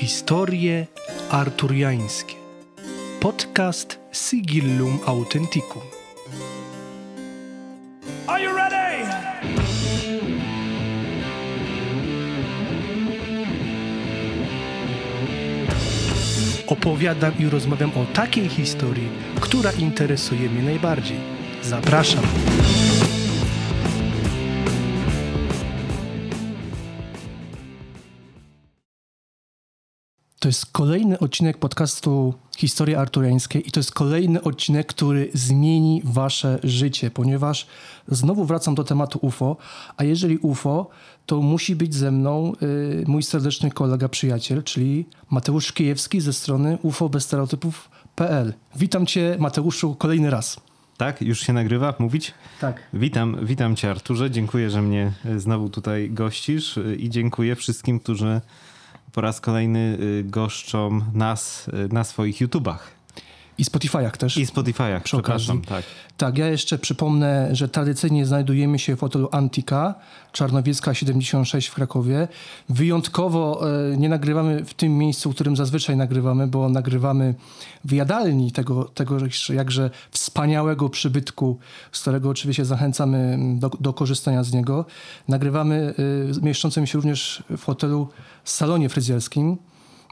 Historie arturiańskie. Podcast Sigillum Authenticum. Are you ready? Opowiadam i rozmawiam o takiej historii, która interesuje mnie najbardziej. Zapraszam. To jest kolejny odcinek podcastu Historii Arturiańskiej i to jest kolejny odcinek, który zmieni wasze życie, ponieważ znowu wracam do tematu UFO, a jeżeli UFO, to musi być ze mną y, mój serdeczny kolega, przyjaciel, czyli Mateusz Kijewski ze strony ufobezstereotypów.pl. Witam cię Mateuszu kolejny raz. Tak, już się nagrywa mówić? Tak. Witam, witam cię Arturze, dziękuję, że mnie e, znowu tutaj gościsz e, i dziękuję wszystkim, którzy po raz kolejny e, goszczą nas na swoich YouTubach. I Spotify'ach też. I Spotify'ach, Przy okazji. Tak. Tak, ja jeszcze przypomnę, że tradycyjnie znajdujemy się w hotelu Antika, Czarnowiecka 76 w Krakowie. Wyjątkowo e, nie nagrywamy w tym miejscu, w którym zazwyczaj nagrywamy, bo nagrywamy w jadalni tego, tego jakże wspaniałego przybytku, z którego oczywiście zachęcamy do, do korzystania z niego. Nagrywamy e, mieszczącym się również w hotelu salonie fryzjerskim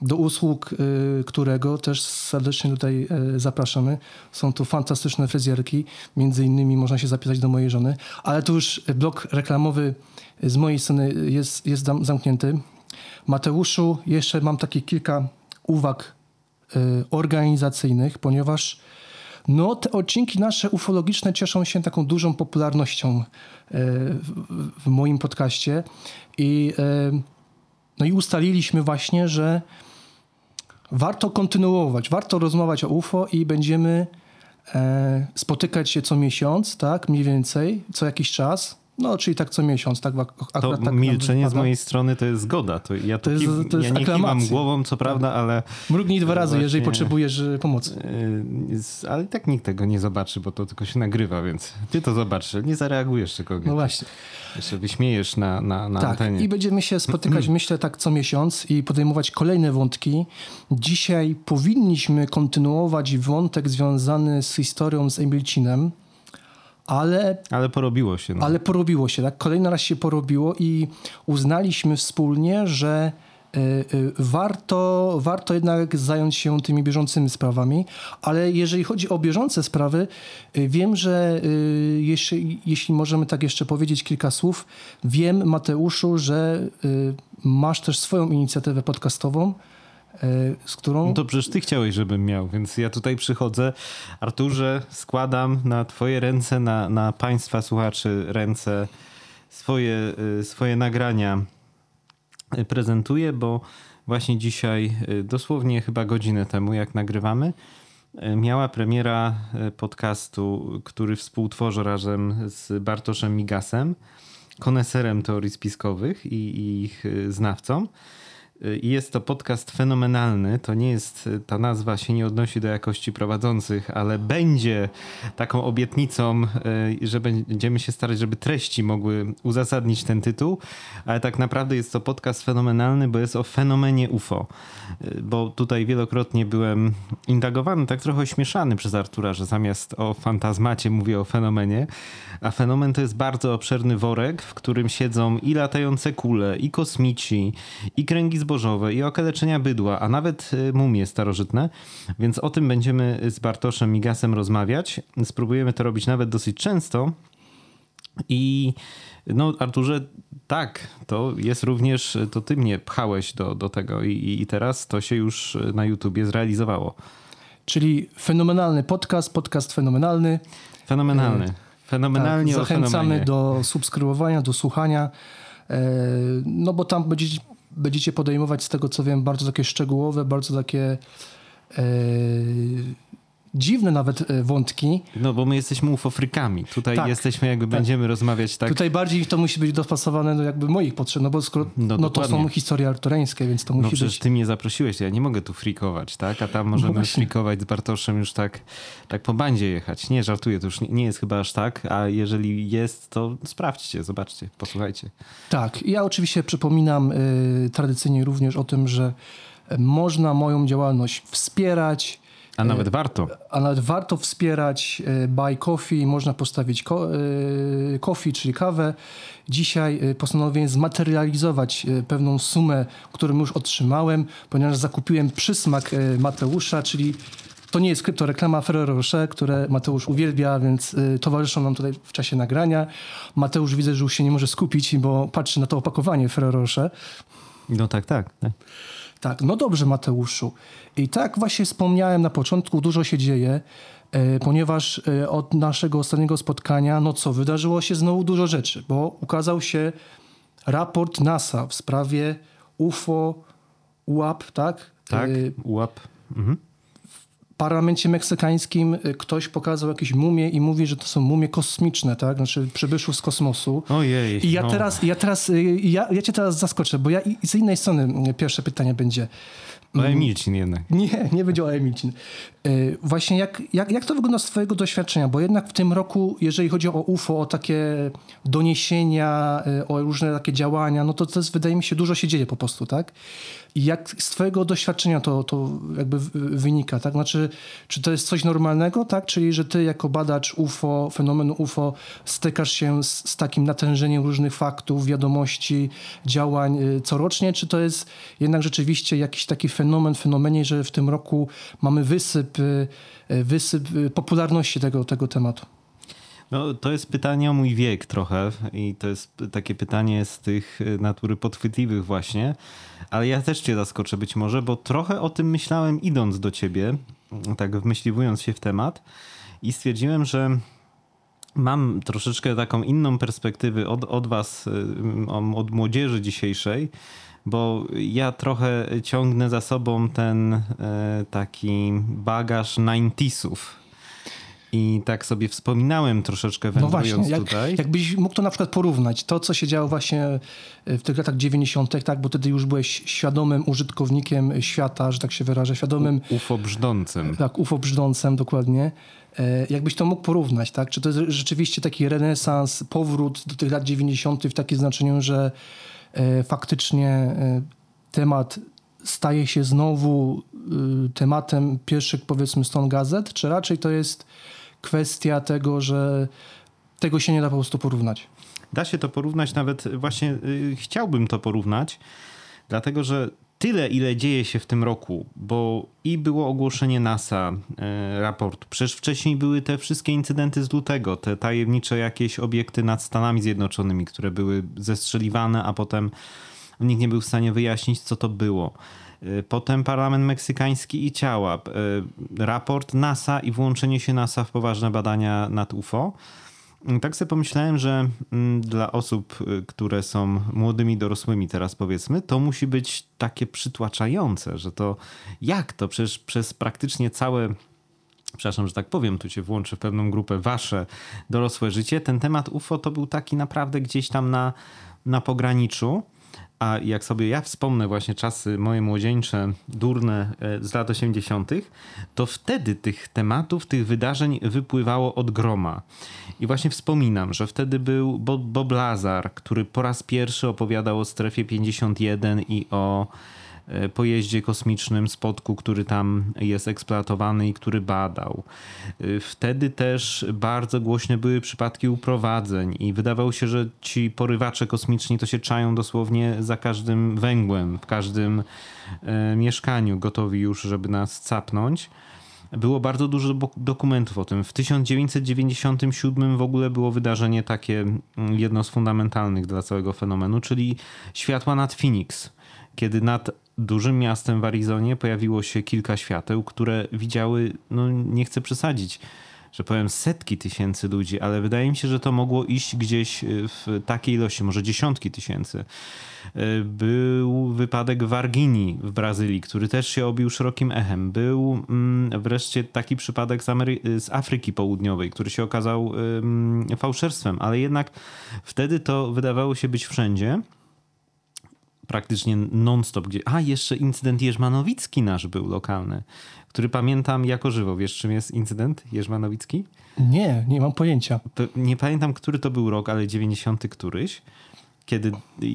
do usług, y, którego też serdecznie tutaj y, zapraszamy. Są tu fantastyczne fryzjerki, między innymi można się zapisać do mojej żony, ale tu już blok reklamowy z mojej strony jest, jest zam- zamknięty. Mateuszu, jeszcze mam takie kilka uwag y, organizacyjnych, ponieważ no, te odcinki nasze ufologiczne cieszą się taką dużą popularnością y, w, moim podcaście i no i ustaliliśmy właśnie, że warto kontynuować, warto rozmawiać o UFO i będziemy e, spotykać się co miesiąc, tak, mniej więcej, co jakiś czas. No, czyli tak co miesiąc, tak ak- To akurat tak milczenie z mojej strony to jest zgoda. To ja, to jest- to jest ja nie kiwam głową, co prawda, ale, Mrugnij dwa razy, jeżeli Właśnie- potrzebujesz e, pomocy. z- ale tak nikt tego nie zobaczy, bo to tylko się nagrywa, więc ty to zobaczysz. Nie zareagujesz tylko. No właśnie. Jeszcze wyśmiejesz na, na, na Tak, antenie. i będziemy się spotykać, myślę, tak co miesiąc i podejmować kolejne wątki. Dzisiaj powinniśmy kontynuować wątek związany z historią z Emilcinem, ale Ale porobiło się. No. Ale porobiło się, tak? Kolejny raz się porobiło i uznaliśmy wspólnie, że y, y, warto, warto jednak zająć się tymi bieżącymi sprawami, ale jeżeli chodzi o bieżące sprawy, y, wiem, że jeśli, jeśli możemy tak jeszcze powiedzieć kilka słów, wiem Mateuszu, że masz też swoją inicjatywę podcastową, z którą... No to przecież ty chciałeś, żebym miał, więc ja tutaj przychodzę. Arturze, składam na twoje ręce, na, na państwa słuchaczy ręce swoje, y, swoje nagrania y, prezentuję, bo właśnie dzisiaj, dosłownie chyba godzinę temu, jak nagrywamy, miała premiera podcastu, który współtworzę razem z Bartoszem Migasem, koneserem teorii spiskowych i, i ich znawcą. I jest to podcast fenomenalny. To nie jest, ta nazwa się nie odnosi do jakości prowadzących, ale będzie taką obietnicą, y, że będziemy się starać, żeby treści mogły uzasadnić ten tytuł. Ale tak naprawdę jest to podcast fenomenalny, bo jest o fenomenie UFO. Y, Bo tutaj wielokrotnie byłem indagowany, tak trochę śmieszany przez Artura, że zamiast o fantazmacie mówię o fenomenie. A fenomen to jest bardzo obszerny worek, w którym siedzą i latające kule, i kosmici, i kręgi zbożowe, i okaleczenia bydła, a nawet y, mumie starożytne. Więc o tym będziemy z Bartoszem Migasem rozmawiać. Spróbujemy to robić nawet dosyć często. I no, Arturze, tak, to jest również, to ty mnie pchałeś do, do tego i, i teraz to się już na YouTubie zrealizowało. Czyli fenomenalny podcast, podcast fenomenalny. Fenomenalny. Fenomenalnie tak, zachęcamy do subskrybowania, do słuchania, e, no bo tam będziecie, będziecie podejmować z tego co wiem bardzo takie szczegółowe, bardzo takie e, dziwne nawet e, wątki. No bo my jesteśmy ufofrykami. Tutaj Tak, jesteśmy jakby będziemy rozmawiać tak. Tutaj bardziej to musi być dopasowane do jakby moich potrzeb, no bo skoro, No no, to są historie artureńskie, więc to No musi przecież być... ty mnie zaprosiłeś, ja nie mogę tu frikować, tak? A tam możemy właśnie. frikować z Bartoszem już tak, tak po bandzie jechać. Nie, żartuję, to już nie, nie jest chyba aż tak, a jeżeli jest, to sprawdźcie, zobaczcie, posłuchajcie. Tak, ja oczywiście przypominam y, tradycyjnie również o tym, że e, można moją działalność wspierać, A nawet warto. a nawet warto wspierać e, Buy Coffee, można postawić ko, e, coffee, czyli kawę. Dzisiaj e, postanowiłem zmaterializować pewną sumę, którą już otrzymałem, ponieważ zakupiłem przysmak Mateusza, czyli to nie jest kryptoreklama Ferrero Rocher, które Mateusz uwielbia, więc towarzyszą nam tutaj w czasie nagrania. Mateusz widzę, że już się nie może skupić, bo patrzy na to opakowanie Ferrero Rocher. No tak, tak. tak. Tak, no dobrze Mateuszu. I tak właśnie wspomniałem na początku, dużo się dzieje, e, ponieważ e, od naszego ostatniego spotkania, no co, wydarzyło się znowu dużo rzeczy, bo ukazał się raport NASA w sprawie UFO, UAP, tak? Tak, E, łap. Mhm. W parlamencie meksykańskim e, ktoś pokazał jakieś mumie i mówi, że to są mumie kosmiczne, tak? Znaczy przybyszów z kosmosu. Ojej. I ja no. teraz, ja teraz, y, ja, ja cię teraz zaskoczę, bo ja i z innej strony y, pierwsze pytanie będzie. O Emilcin jednak. Nie, nie będzie o Emilcin. Y, Właśnie jak, jak, jak to wygląda z twojego doświadczenia? Bo jednak w tym roku, jeżeli chodzi o UFO, o takie doniesienia, y, o różne takie działania, no to to jest, wydaje mi się, dużo się dzieje po prostu, tak? Jak z twojego doświadczenia to, to jakby wynika, tak? Znaczy, czy to jest coś normalnego, tak? Czyli, że ty jako badacz UFO, fenomenu UFO stykasz się z, z takim natężeniem różnych faktów, wiadomości, działań y, corocznie, czy to jest jednak rzeczywiście jakiś taki fenomen, fenomenie, że w tym roku mamy wysyp, y, y, wysyp popularności tego, tego tematu? No, to jest pytanie o mój wiek trochę i to jest takie pytanie z tych y, natury podchwytliwych właśnie, ale ja też cię zaskoczę być może, bo trochę o tym myślałem idąc do ciebie, tak wmyśliwując się w temat i stwierdziłem, że mam troszeczkę taką inną perspektywę od, od was, y, od młodzieży dzisiejszej, bo ja trochę ciągnę za sobą ten e, taki bagaż 90sów. I tak sobie wspominałem troszeczkę No wędrując właśnie, jak, tutaj. jakbyś mógł to na przykład porównać, to co się działo właśnie y, w tych latach 90., tak, bo wtedy już byłeś świadomym użytkownikiem świata, że tak się wyrażę, świadomym UFO brzdącym. Tak, UFO brzdącem, dokładnie. E, Jakbyś to mógł porównać, tak? Czy to jest rzeczywiście taki renesans, powrót do tych lat 90. w takim znaczeniu, że e, faktycznie e, temat staje się znowu tematem pierwszych, powiedzmy, stron gazet, czy raczej to jest kwestia tego, że tego się nie da po prostu porównać? Da się to porównać, nawet właśnie y, chciałbym to porównać, dlatego że tyle, ile dzieje się w tym roku, bo i było ogłoszenie NASA y, raportu, przecież wcześniej były te wszystkie incydenty z lutego, te tajemnicze jakieś obiekty nad Stanami Zjednoczonymi, które były zestrzeliwane, a potem nikt nie był w stanie wyjaśnić, co to było. Y, Potem parlament meksykański i ciała, y, raport NASA i włączenie się NASA w poważne badania nad UFO. Tak sobie pomyślałem, że mm, dla osób, y, które są młodymi dorosłymi teraz powiedzmy, to musi być takie przytłaczające, że to jak to? Przecież przez praktycznie całe przepraszam, że tak powiem, tu cię włączę w pewną grupę, wasze dorosłe życie, ten temat UFO to był taki naprawdę gdzieś tam na, na pograniczu. A jak sobie ja wspomnę właśnie czasy moje młodzieńcze, durne e, z lat 80., to wtedy tych tematów, tych wydarzeń wypływało od groma. I właśnie wspominam, że wtedy był Bob, Lazar, który po raz pierwszy opowiadał o strefie 51 i o pojeździe kosmicznym spotku, który tam jest eksploatowany i który badał. Y, Wtedy też bardzo głośne były przypadki uprowadzeń i wydawało się, że ci porywacze kosmiczni to się czają dosłownie za każdym węgłem, w każdym e, mieszkaniu, gotowi już, żeby nas capnąć. Było bardzo dużo dokumentów o tym. W 1997 w ogóle było wydarzenie takie, mm, jedno z fundamentalnych dla całego fenomenu, czyli światła nad Phoenix, kiedy nad dużym miastem w Arizonie pojawiło się kilka świateł, które widziały, no nie chcę przesadzić, że powiem setki tysięcy ludzi, ale wydaje mi się, że to mogło iść gdzieś y, w takiej ilości, może dziesiątki tysięcy. Y, Był wypadek w Arginii w Brazylii, który też się obił szerokim echem. Był mm, wreszcie taki przypadek z, Amery- z Afryki Południowej, który się okazał fałszerstwem, ale jednak wtedy to wydawało się być wszędzie praktycznie non-stop. Gdzie... A, jeszcze incydent Jerzmanowicki nasz był lokalny, który pamiętam jako żywo. Wiesz, czym jest incydent Jerzmanowicki? Nie, nie mam pojęcia. Nie pamiętam, który to był rok, ale 90 któryś. kiedy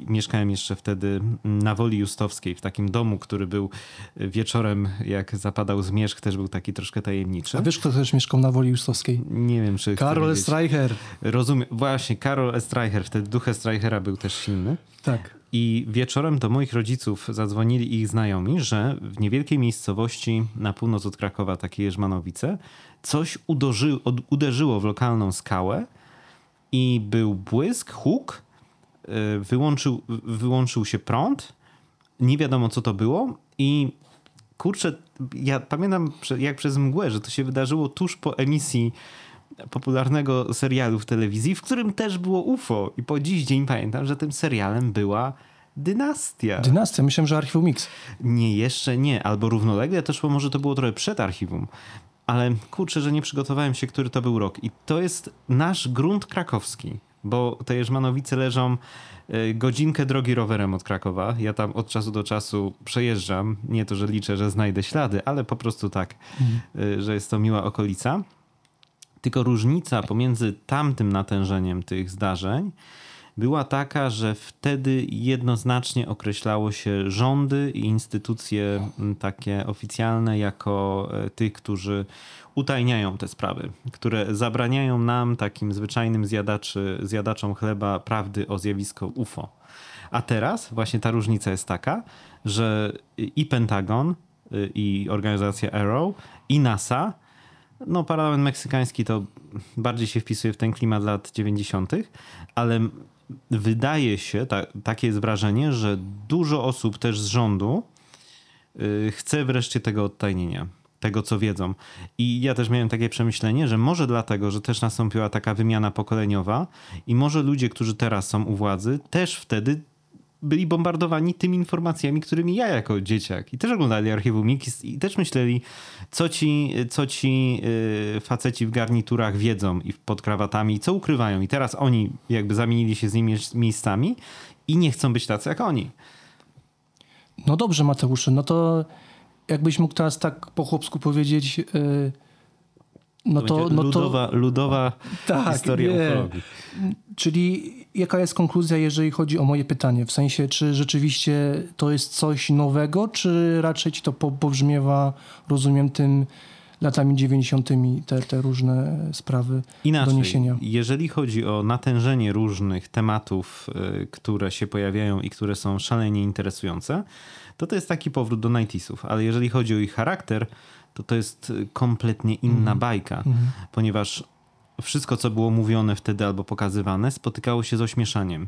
mieszkałem jeszcze wtedy na Woli Justowskiej, w takim domu, który był wieczorem, jak zapadał zmierzch, też był taki troszkę tajemniczy. A wiesz, kto też mieszkał na Woli Justowskiej? Nie wiem, czy Karol. Streicher. Rozumiem. Właśnie, Karol Streicher. Wtedy duch Streichera był też silny. Tak. I wieczorem do moich rodziców zadzwonili ich znajomi, że w niewielkiej miejscowości na północ od Krakowa, takiej Jerzmanowice, coś uderzy, od, uderzyło w lokalną skałę i był błysk, huk, y, wyłączył, wyłączył się prąd, nie wiadomo co to było i kurczę, ja pamiętam jak przez mgłę, że to się wydarzyło tuż po emisji popularnego serialu w telewizji, w którym też było UFO. I po dziś dzień pamiętam, że tym serialem była Dynastia. Dynastia, myślałem, że Archiwum Mix. nie, jeszcze nie. Albo równolegle, też bo może to było trochę przed archiwum. Ale kurczę, że nie przygotowałem się, który to był rok. I to jest nasz grunt krakowski, bo te Jerzmanowice leżą y, godzinkę drogi rowerem od Krakowa. Ja tam od czasu do czasu przejeżdżam. Nie to, że liczę, że znajdę ślady, ale po prostu tak, y, że jest to miła okolica. Tylko różnica pomiędzy tamtym natężeniem tych zdarzeń była taka, że wtedy jednoznacznie określało się rządy i instytucje m, takie oficjalne jako e, tych, którzy utajniają te sprawy, które zabraniają nam, takim zwyczajnym zjadaczy, zjadaczom chleba, prawdy o zjawisko UFO. A teraz właśnie ta różnica jest taka, że i Pentagon, y, i organizacja Arrow, i NASA no, parlament meksykański to bardziej się wpisuje w ten klimat lat 90., ale wydaje się, ta, takie jest wrażenie, że dużo osób też z rządu y, chce wreszcie tego odtajnienia, tego co wiedzą. I ja też miałem takie przemyślenie, że może dlatego, że też nastąpiła taka wymiana pokoleniowa i może ludzie, którzy teraz są u władzy, też wtedy byli bombardowani tymi informacjami, którymi ja jako dzieciak i też oglądali archiwum Mix i też myśleli, co ci, co ci yy, faceci w garniturach wiedzą i pod krawatami, co ukrywają. I teraz oni jakby zamienili się z nimi miejscami i nie chcą być tacy jak oni. No dobrze, Mateuszu, no to jakbyś mógł teraz tak po chłopsku powiedzieć, yy, no to, no to, ludowa, ludowa Tak, historia nie. ufologii. czyli jaka jest konkluzja, jeżeli chodzi o moje pytanie? W sensie, czy rzeczywiście to jest coś nowego, czy raczej ci to po, pobrzmiewa, rozumiem, tym latami 90. te, te różne sprawy, Inaczej, doniesienia? jeżeli chodzi o natężenie różnych tematów, y, które się pojawiają i które są szalenie interesujące, to to jest taki powrót do 90sów. Ale jeżeli chodzi o ich charakter, to to jest y, kompletnie inna bajka, ponieważ wszystko, co było mówione wtedy albo pokazywane, spotykało się z ośmieszaniem.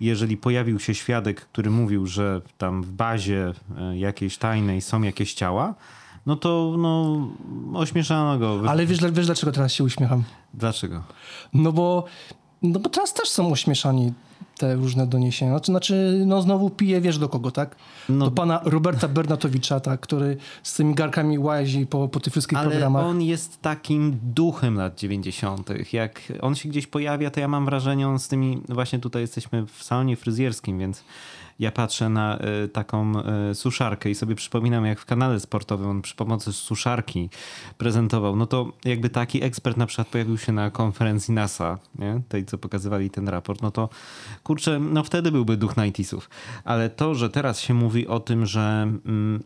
Jeżeli pojawił się świadek, który mówił, że tam w bazie y, jakiejś tajnej są jakieś ciała, no to no, ośmieszano go. Ale wiesz, wiesz, dlaczego teraz się uśmiecham? Dlaczego? No bo, no bo teraz też są ośmieszani te różne doniesienia. Znaczy, znaczy no znowu pije, wiesz do kogo, tak? No- Do pana Roberta Bernatowicza, tak, który z tymi garkami łazi po, po tych wszystkich Ale programach. on jest takim duchem lat 90. Jak on się gdzieś pojawia, to ja mam wrażenie, on z tymi, właśnie tutaj jesteśmy w salonie fryzjerskim, więc ja patrzę na y, taką y, suszarkę i sobie przypominam, jak w kanale sportowym on przy pomocy suszarki prezentował. No to jakby taki ekspert na przykład pojawił się na konferencji NASA, nie? tej co pokazywali ten raport, no to kurczę, no wtedy byłby duch 90sów. Ale to, że teraz się mówi o tym, że... Mm,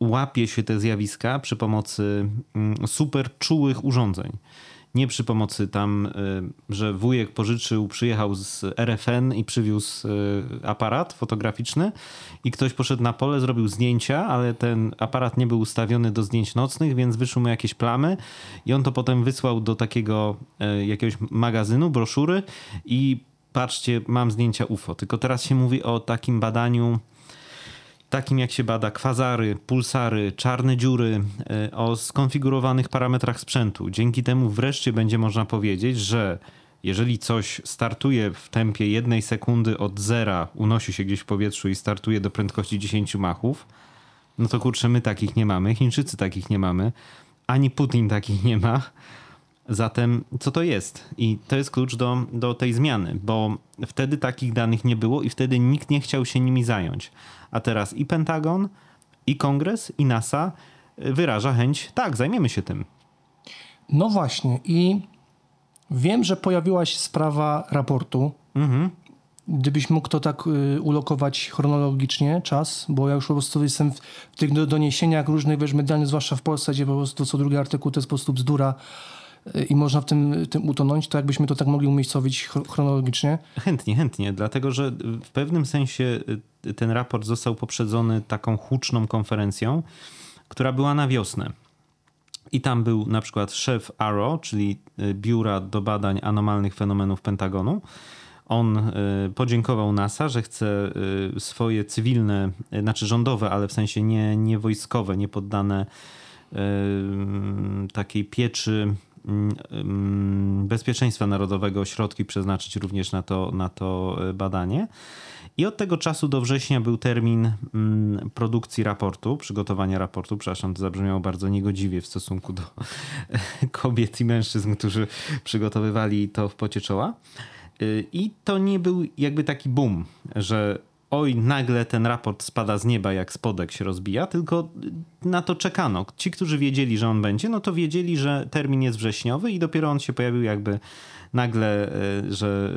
łapie się te zjawiska przy pomocy mm, super czułych urządzeń. Nie przy pomocy tam, y, że wujek pożyczył, przyjechał z RFN i przywiózł y, aparat fotograficzny i ktoś poszedł na pole, zrobił zdjęcia, ale ten aparat nie był ustawiony do zdjęć nocnych, więc wyszły mu jakieś plamy i on to potem wysłał do takiego y, jakiegoś magazynu, broszury i patrzcie, mam zdjęcia UFO. Tylko teraz się mówi o takim badaniu takim jak się bada kwazary, pulsary, czarne dziury, y, o skonfigurowanych parametrach sprzętu. Dzięki temu wreszcie będzie można powiedzieć, że jeżeli coś startuje w tempie jednej sekundy od zera, unosi się gdzieś w powietrzu i startuje do prędkości 10 machów, no to kurczę, my takich nie mamy, Chińczycy takich nie mamy, ani Putin takich nie ma. Zatem co to jest? I to jest klucz do, do tej zmiany, bo wtedy takich danych nie było i wtedy nikt nie chciał się nimi zająć. A teraz i Pentagon, i Kongres, i NASA y, wyraża chęć, tak, zajmiemy się tym. No właśnie i wiem, że pojawiła się sprawa raportu. Mhm. Gdybyś mógł to tak y, ulokować chronologicznie, czas, bo ja już po prostu jestem w tych do- doniesieniach różnych, wiesz, medialnych, zwłaszcza w Polsce, gdzie po prostu co drugi artykuł to jest po prostu bzdura i można w tym, tym utonąć, to jakbyśmy to tak mogli umiejscowić chro- chronologicznie. Chętnie, chętnie, dlatego że w pewnym sensie y, ten raport został poprzedzony taką huczną konferencją, która była na wiosnę. I tam był na przykład szef ARO, czyli y, Biura do Badań Anomalnych Fenomenów Pentagonu. On y, podziękował NASA, że chce y, swoje cywilne, y, znaczy rządowe, ale w sensie nie, nie wojskowe, nie poddane y, takiej pieczy bezpieczeństwa narodowego środki przeznaczyć również na to, na to y, badanie. I od tego czasu do września był termin mm, produkcji raportu, przygotowania raportu. Przepraszam, to zabrzmiało bardzo niegodziwie w stosunku do kobiet i mężczyzn, którzy przygotowywali to w pocie czoła. Y, I to nie był jakby taki boom, że oj, nagle ten raport spada z nieba, jak spodek się rozbija, tylko na to czekano. Ci, którzy wiedzieli, że on będzie, no to wiedzieli, że termin jest wrześniowy i dopiero on się pojawił jakby nagle, y, że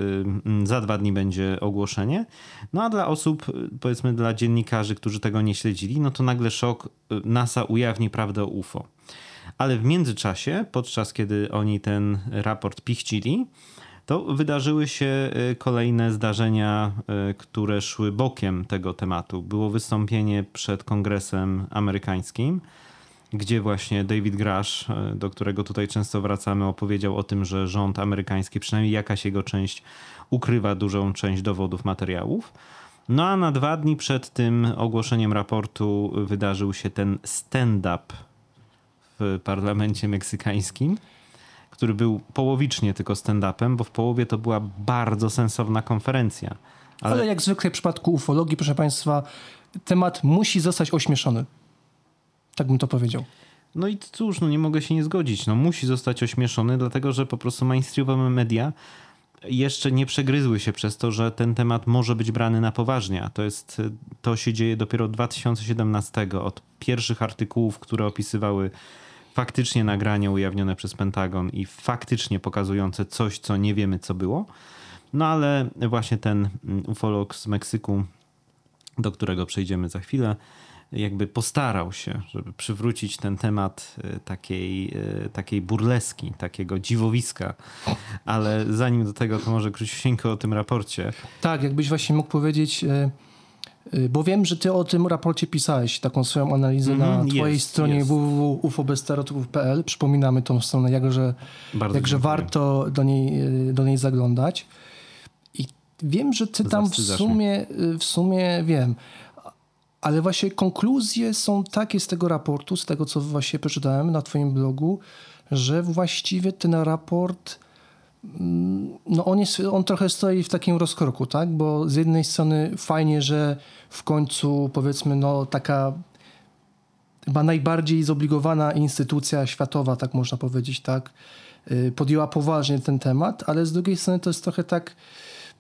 y, za dwa dni będzie ogłoszenie. No a dla osób, y, powiedzmy dla dziennikarzy, którzy tego nie śledzili, no to nagle szok, NASA ujawni prawdę o UFO. Ale w międzyczasie, podczas kiedy oni ten raport pichcili, to wydarzyły się y, kolejne zdarzenia, y, które szły bokiem tego tematu. Było wystąpienie przed Kongresem Amerykańskim, gdzie właśnie David Grush, y, do którego tutaj często wracamy, opowiedział o tym, że rząd amerykański, przynajmniej jakaś jego część, ukrywa dużą część dowodów, materiałów. No a na dwa dni przed tym ogłoszeniem raportu wydarzył się ten stand-up w parlamencie meksykańskim który był połowicznie tylko stand-upem, bo w połowie to była bardzo sensowna konferencja. Ale... Ale, jak zwykle w przypadku ufologii, proszę Państwa, temat musi zostać ośmieszony. Tak bym to powiedział. no i cóż, no nie mogę się nie zgodzić. No musi zostać ośmieszony, dlatego że po prostu mainstreamowe media jeszcze nie przegryzły się przez to, że ten temat może być brany na poważnie. A to jest, to się dzieje dopiero od 2017, od pierwszych artykułów, które opisywały faktycznie nagrania ujawnione przez Pentagon i faktycznie pokazujące coś, co nie wiemy, co było. No ale właśnie ten mm, ufolog z Meksyku, do którego przejdziemy za chwilę, jakby postarał się, żeby przywrócić ten temat y, takiej, y, takiej burleski, takiego dziwowiska. Ale zanim do tego, to może króciusieńko o tym raporcie. Tak, jakbyś właśnie mógł powiedzieć, e, bo wiem, że ty o tym raporcie pisałeś, taką swoją analizę Mhm, na twojej jest, stronie jest. Przypominamy tą stronę, jakże, Bardzo jakże dziękuję. warto do niej, e, do niej zaglądać. I wiem, że ty tam w sumie, e, w sumie wiem, ale właśnie konkluzje są takie z tego raportu, z tego co właśnie przeczytałem na twoim blogu, że właściwie ten raport no on, jest, on trochę stoi w takim rozkroku, tak? Bo z jednej strony fajnie, że w końcu powiedzmy no taka chyba najbardziej zobligowana instytucja światowa, tak można powiedzieć, tak? y, Podjęła poważnie ten temat, ale z drugiej strony to jest trochę tak,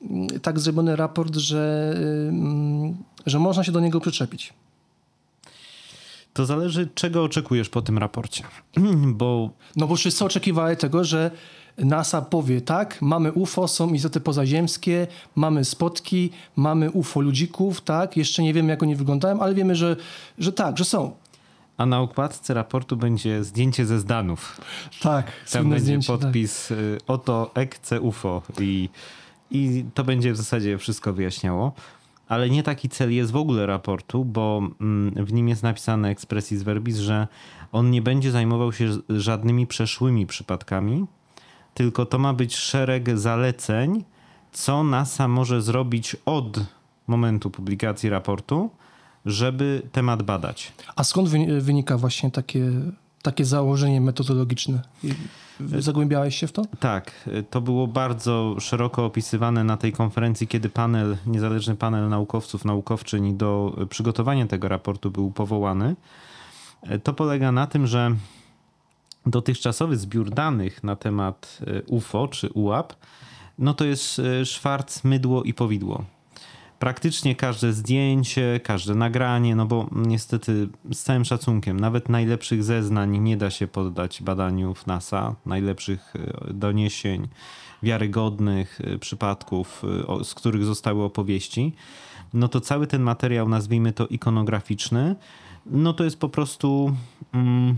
mm, tak zrobiony raport, że, y, mm, że można się do niego przyczepić. To zależy, czego oczekujesz po tym raporcie. Bo No bo wszyscy oczekiwali tego, że NASA powie tak, mamy UFO, są istoty pozaziemskie, mamy spotki, mamy UFO ludzików, tak, jeszcze nie wiemy jak oni wyglądają, ale wiemy, że, że tak, że są. a na okładce raportu będzie zdjęcie ze Zdanów. Tak, Tam będzie zdjęcie, tak. podpis y, oto ekce UFO i, i to będzie w zasadzie wszystko wyjaśniało. Ale nie taki cel jest w ogóle raportu, bo mm, w nim jest napisane expressis verbis, że on nie będzie zajmował się żadnymi przeszłymi przypadkami, tylko to ma być szereg zaleceń, co NASA może zrobić od momentu publikacji raportu, żeby temat badać. A skąd wy- wynika właśnie takie, takie założenie metodologiczne? I- Zagłębiałeś się w to? Tak, y, to było bardzo szeroko opisywane na tej konferencji, kiedy panel, niezależny panel naukowców, naukowczyń do przygotowania tego raportu był powołany. Y, To polega na tym, że dotychczasowy zbiór danych na temat y, UFO czy UAP, no to jest y, szwarc, mydło i powidło. Praktycznie każde zdjęcie, każde nagranie, no bo niestety z całym szacunkiem, nawet najlepszych zeznań nie da się poddać badaniu w NASA, najlepszych y, doniesień, wiarygodnych przypadków, z których zostały opowieści, no to cały ten materiał, nazwijmy to ikonograficzny, no to jest po prostu. Mm,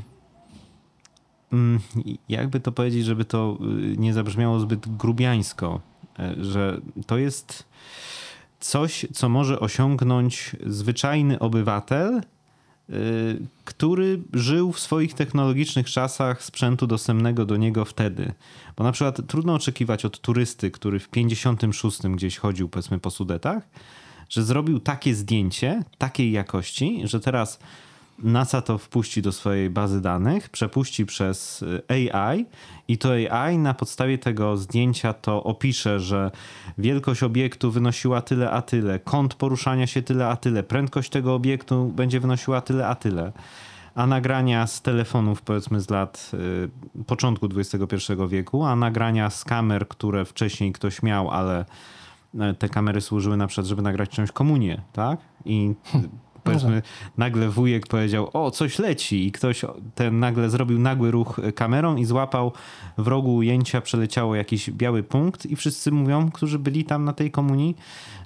jakby to powiedzieć, żeby to y, nie zabrzmiało zbyt grubiańsko, e, że to jest coś, co może osiągnąć zwyczajny obywatel, y, który żył w swoich technologicznych czasach sprzętu dostępnego do niego wtedy. Bo na przykład trudno oczekiwać od turysty, który w 56 gdzieś chodził powiedzmy po Sudetach, że zrobił takie zdjęcie, takiej jakości, że teraz NASA to wpuści do swojej bazy danych, przepuści przez y, AI i to AI na podstawie tego zdjęcia to opisze, że wielkość obiektu wynosiła tyle a tyle, kąt poruszania się tyle a tyle, prędkość tego obiektu będzie wynosiła tyle a tyle. A nagrania z telefonów powiedzmy z lat y, początku XXI wieku, a nagrania z kamer, które wcześniej ktoś miał, ale e, te kamery służyły na przykład, żeby nagrać czyjąś komunię, tak? I y, powiedzmy nagle wujek powiedział, o coś leci i ktoś ten nagle zrobił nagły ruch kamerą i złapał w rogu ujęcia, przeleciało jakiś biały punkt i wszyscy mówią, którzy byli tam na tej komunii,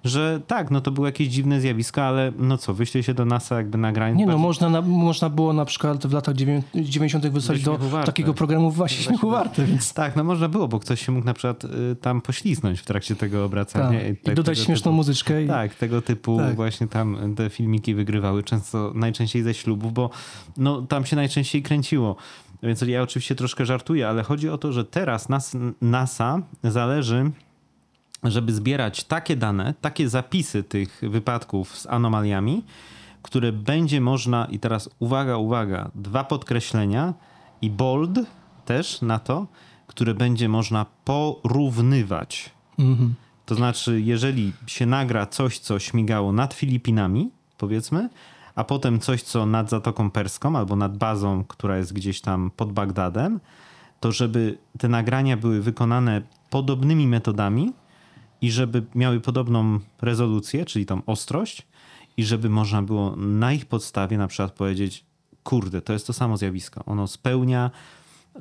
że tak, no to było jakieś dziwne zjawisko, ale no co, wyśle się do NASA jakby nagrań. Nie no, można, na, można było na przykład w latach dziewię- 90. wysłać do warte. takiego programu właśnie śmiechu warte, więc Tak, no można było, bo ktoś się mógł na przykład y, tam pośliznąć w trakcie tego obracania. tak. I tak- dodać tego śmieszną typu- muzyczkę. I... Tak, tego typu Tak. właśnie tam te filmiki wygrywały często, najczęściej ze ślubów, bo no, tam się najczęściej kręciło. Więc ja oczywiście troszkę żartuję, ale chodzi o to, że teraz nas, NASA zależy, żeby zbierać takie dane, takie zapisy tych wypadków z anomaliami, które będzie można, i teraz uwaga, uwaga, dwa podkreślenia i bold też na to, które będzie można porównywać. Mhm. To znaczy, jeżeli się nagra coś, co śmigało nad Filipinami, powiedzmy, a potem coś, co nad Zatoką Perską albo nad bazą, która jest gdzieś tam pod Bagdadem, to żeby te nagrania były wykonane podobnymi metodami i żeby miały podobną rezolucję, czyli tą ostrość, i żeby można było na ich podstawie na przykład powiedzieć, kurde, to jest to samo zjawisko. Ono spełnia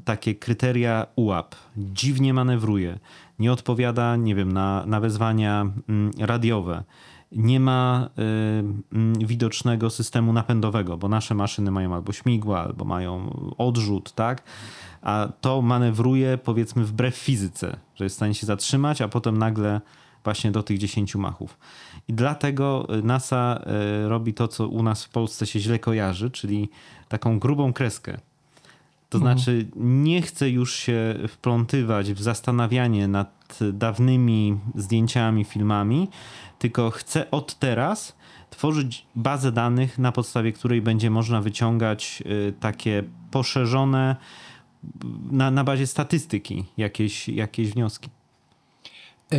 takie kryteria UAP, dziwnie manewruje, nie odpowiada, nie wiem, na, na wezwania mm, radiowe, nie ma y, mm, widocznego systemu napędowego, bo nasze maszyny mają albo śmigła, albo mają odrzut, tak? A to manewruje powiedzmy wbrew fizyce, że jest w stanie się zatrzymać, a potem nagle właśnie do tych 10 machów. I dlatego NASA y, robi to, co u nas w Polsce się źle kojarzy, czyli taką grubą kreskę. To znaczy, nie chce już się wplątywać w zastanawianie nad dawnymi zdjęciami, filmami, tylko chce od teraz tworzyć bazę danych, na podstawie której będzie można wyciągać y, takie poszerzone na, na bazie statystyki jakieś, jakieś wnioski. Yy,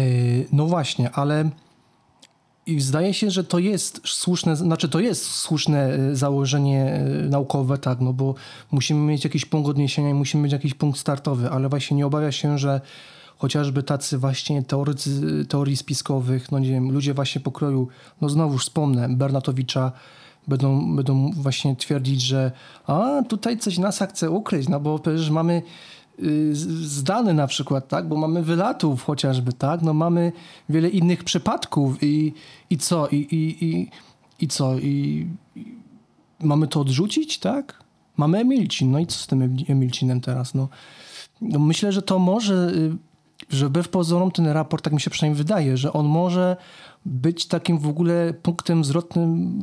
No właśnie, ale i zdaje się, że to jest słuszne, znaczy to jest słuszne e, założenie e, naukowe, tak, no bo musimy mieć jakiś punkt odniesienia i musimy mieć jakiś punkt startowy, ale właśnie nie obawia się, że chociażby tacy właśnie teorycy teorii spiskowych, no nie wiem, ludzie właśnie pokroju, no znowu wspomnę, Bernatowicza, będą, będą właśnie twierdzić, że a tutaj coś NASA chce ukryć, no bo przecież mamy y, z- zdane na przykład, tak, bo mamy wylatów chociażby, tak, no mamy wiele innych przypadków i, i co, i, i, i, i co, i, i mamy to odrzucić, tak? Mamy Emilcin, no i co z tym Emil- Emilcinem teraz, no? no myślę, że to może, y, że wbrew pozorom ten raport, tak mi się przynajmniej wydaje, że on może być takim w ogóle punktem zwrotnym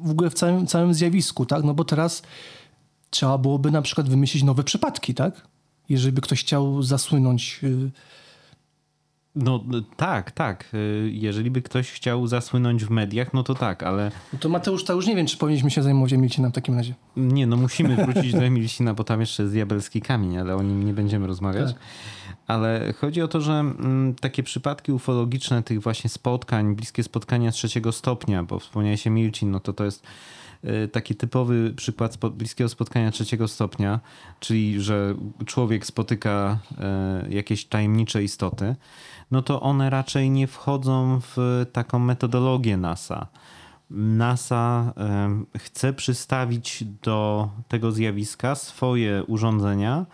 w ogóle w całym, całym zjawisku, tak? No bo teraz trzeba byłoby na przykład wymyślić nowe przypadki, tak? Jeżeli by ktoś chciał zasłynąć. No tak, tak. Jeżeli by ktoś chciał zasłynąć w mediach, no to tak, ale No to Mateusz, to już nie wiem, czy powinniśmy się zajmować Emilcinem w takim razie. Nie, no musimy wrócić do Emilcina, bo tam jeszcze jest diabelski kamień, ale o nim nie będziemy rozmawiać. Tak. Ale chodzi o to, że mm, takie przypadki ufologiczne tych właśnie spotkań, bliskie spotkania trzeciego stopnia, bo wspomniałeś Emilcin, no to to jest taki typowy przykład bliskiego spotkania trzeciego stopnia, czyli że człowiek spotyka y, jakieś tajemnicze istoty, no to one raczej nie wchodzą w taką metodologię NASA. NASA em, chce przystawić do tego zjawiska swoje urządzenia,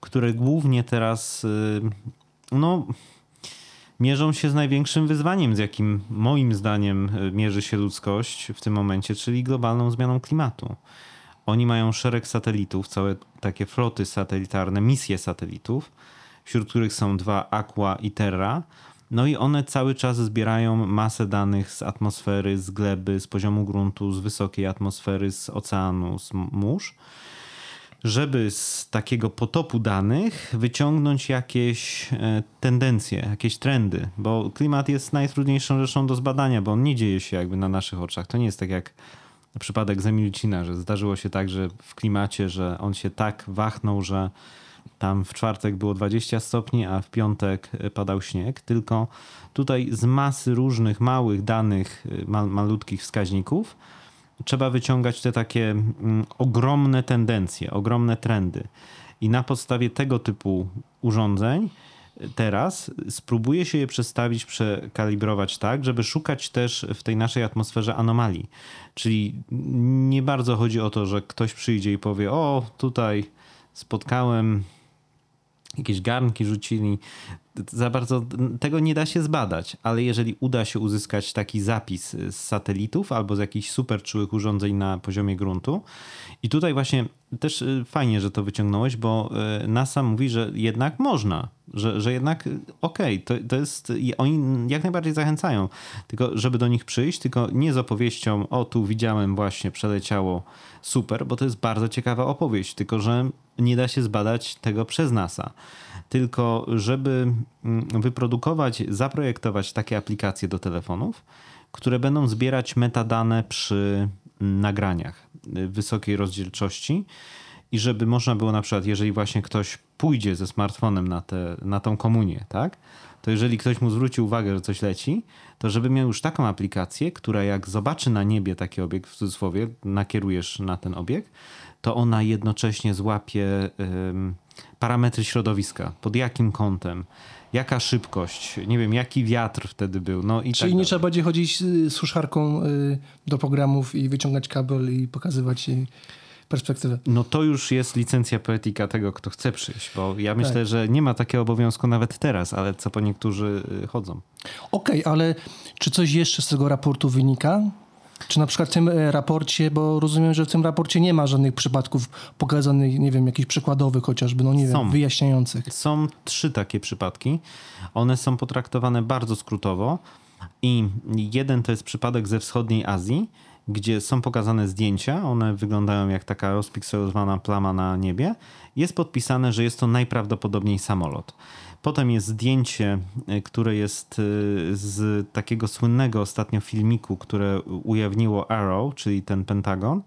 które głównie teraz y, no, mierzą się z największym wyzwaniem, z jakim moim zdaniem e, mierzy się ludzkość w tym momencie, czyli globalną zmianą klimatu. Oni mają szereg satelitów, całe takie floty satelitarne, misje satelitów, wśród których są dwa Aqua i Terra. No i one cały czas zbierają masę danych z atmosfery, z gleby, z poziomu gruntu, z wysokiej atmosfery, z oceanu, z mórz żeby z takiego potopu danych wyciągnąć jakieś e, tendencje, jakieś trendy, bo klimat jest najtrudniejszą rzeczą do zbadania, bo on nie dzieje się jakby na naszych oczach. To nie jest tak jak przypadek Zemilcina, że zdarzyło się tak, że w klimacie, że on się tak wachnął, że tam w czwartek było 20 stopni, a w piątek e, padał śnieg, tylko tutaj z masy różnych małych danych, e, mal, malutkich wskaźników, trzeba wyciągać te takie mm, ogromne tendencje, ogromne trendy. I na podstawie tego typu urządzeń teraz spróbuje się je przestawić, przekalibrować tak, żeby szukać też w tej naszej atmosferze anomalii. Czyli nie bardzo chodzi o to, że ktoś przyjdzie i powie: O, tutaj spotkałem jakieś garnki rzucili. Za bardzo tego nie da się zbadać, ale jeżeli uda się uzyskać taki zapis z satelitów albo z jakichś super czułych urządzeń na poziomie gruntu. I tutaj właśnie też y, fajnie, że to wyciągnąłeś, bo y, NASA mówi, że jednak można, że, że jednak y, okej, okay, to, to jest, oni jak najbardziej zachęcają, tylko żeby do nich przyjść, tylko nie z opowieścią, o tu widziałem właśnie, przeleciało super, bo to jest bardzo ciekawa opowieść, tylko że nie da się zbadać tego przez NASA. Tylko, żeby mm, wyprodukować, zaprojektować takie aplikacje do telefonów, które będą zbierać metadane przy mm, nagraniach wysokiej rozdzielczości i żeby można było na przykład, jeżeli właśnie ktoś pójdzie ze smartfonem na, te, na tą komunię, tak? To jeżeli ktoś mu zwróci uwagę, że coś leci, to żeby miał już taką aplikację, która jak zobaczy na niebie taki obiekt, w cudzysłowie, nakierujesz na ten obiekt, to ona jednocześnie złapie parametry środowiska, pod jakim kątem, jaka szybkość, nie wiem, jaki wiatr wtedy był. No i Czyli tak nie trzeba będzie chodzić z suszarką y, do programów i wyciągać kabel i pokazywać perspektywę. No to już jest licencja poetyka tego, kto chce przyjść, bo ja myślę, tak. że nie ma takiego obowiązku nawet teraz, ale co po niektórzy y, chodzą. Okej, okay, ale czy coś jeszcze z tego raportu wynika? Czy na przykład w tym e, raporcie, bo rozumiem, że w tym raporcie nie ma żadnych przypadków pokazanych, nie wiem, jakichś przykładowych chociażby, no nie są. wiem, wyjaśniających. Są trzy takie przypadki. One są potraktowane bardzo skrótowo i jeden to jest przypadek ze wschodniej Azji, gdzie są pokazane zdjęcia, one wyglądają jak taka rozpikselowana plama na niebie. Jest podpisane, że jest to najprawdopodobniej samolot. Potem jest zdjęcie, e, które jest e, z takiego słynnego ostatnio filmiku, które ujawniło Arrow, czyli ten Pentagon,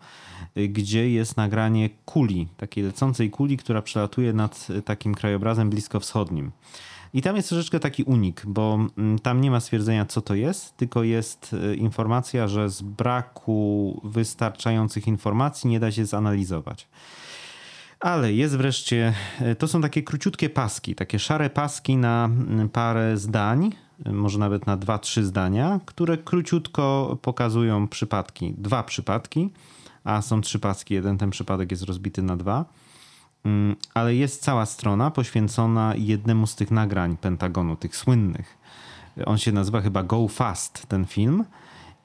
e, gdzie jest nagranie kuli, takiej lecącej kuli, która przelatuje nad takim krajobrazem bliskowschodnim. I tam jest troszeczkę taki unik, bo mm, tam nie ma stwierdzenia, co to jest, tylko jest informacja, że z braku wystarczających informacji nie da się zanalizować. Ale jest wreszcie, e, to są takie króciutkie paski, takie szare paski na mm, parę zdań, e, może nawet na dwa, trzy zdania, które króciutko pokazują przypadki, dwa przypadki, a są trzy paski, jeden ten przypadek jest rozbity na dwa. Mm, ale jest cała strona poświęcona jednemu z tych nagrań Pentagonu, tych słynnych. On się nazywa chyba Go Fast, ten film.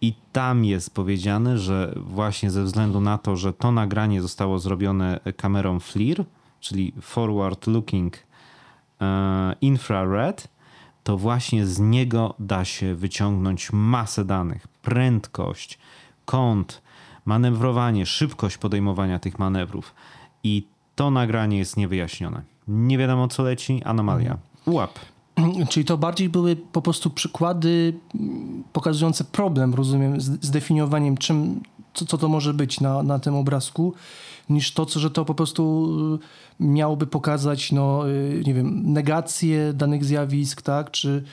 I tam jest powiedziane, że właśnie ze względu na to, że to nagranie zostało zrobione kamerą FLIR, czyli Forward Looking e, Infrared, to właśnie z niego da się wyciągnąć masę danych. Prędkość, kąt, manewrowanie, szybkość podejmowania tych manewrów. I to nagranie jest niewyjaśnione. Nie wiadomo co leci, anomalia. Ułap. Czyli to bardziej były po prostu przykłady mm, pokazujące problem, rozumiem, z zdefiniowaniem, czym, co, co to może być na, na tym obrazku, niż to, co, że to po prostu y, miałoby pokazać, no, y, nie wiem, negację danych zjawisk, tak, czy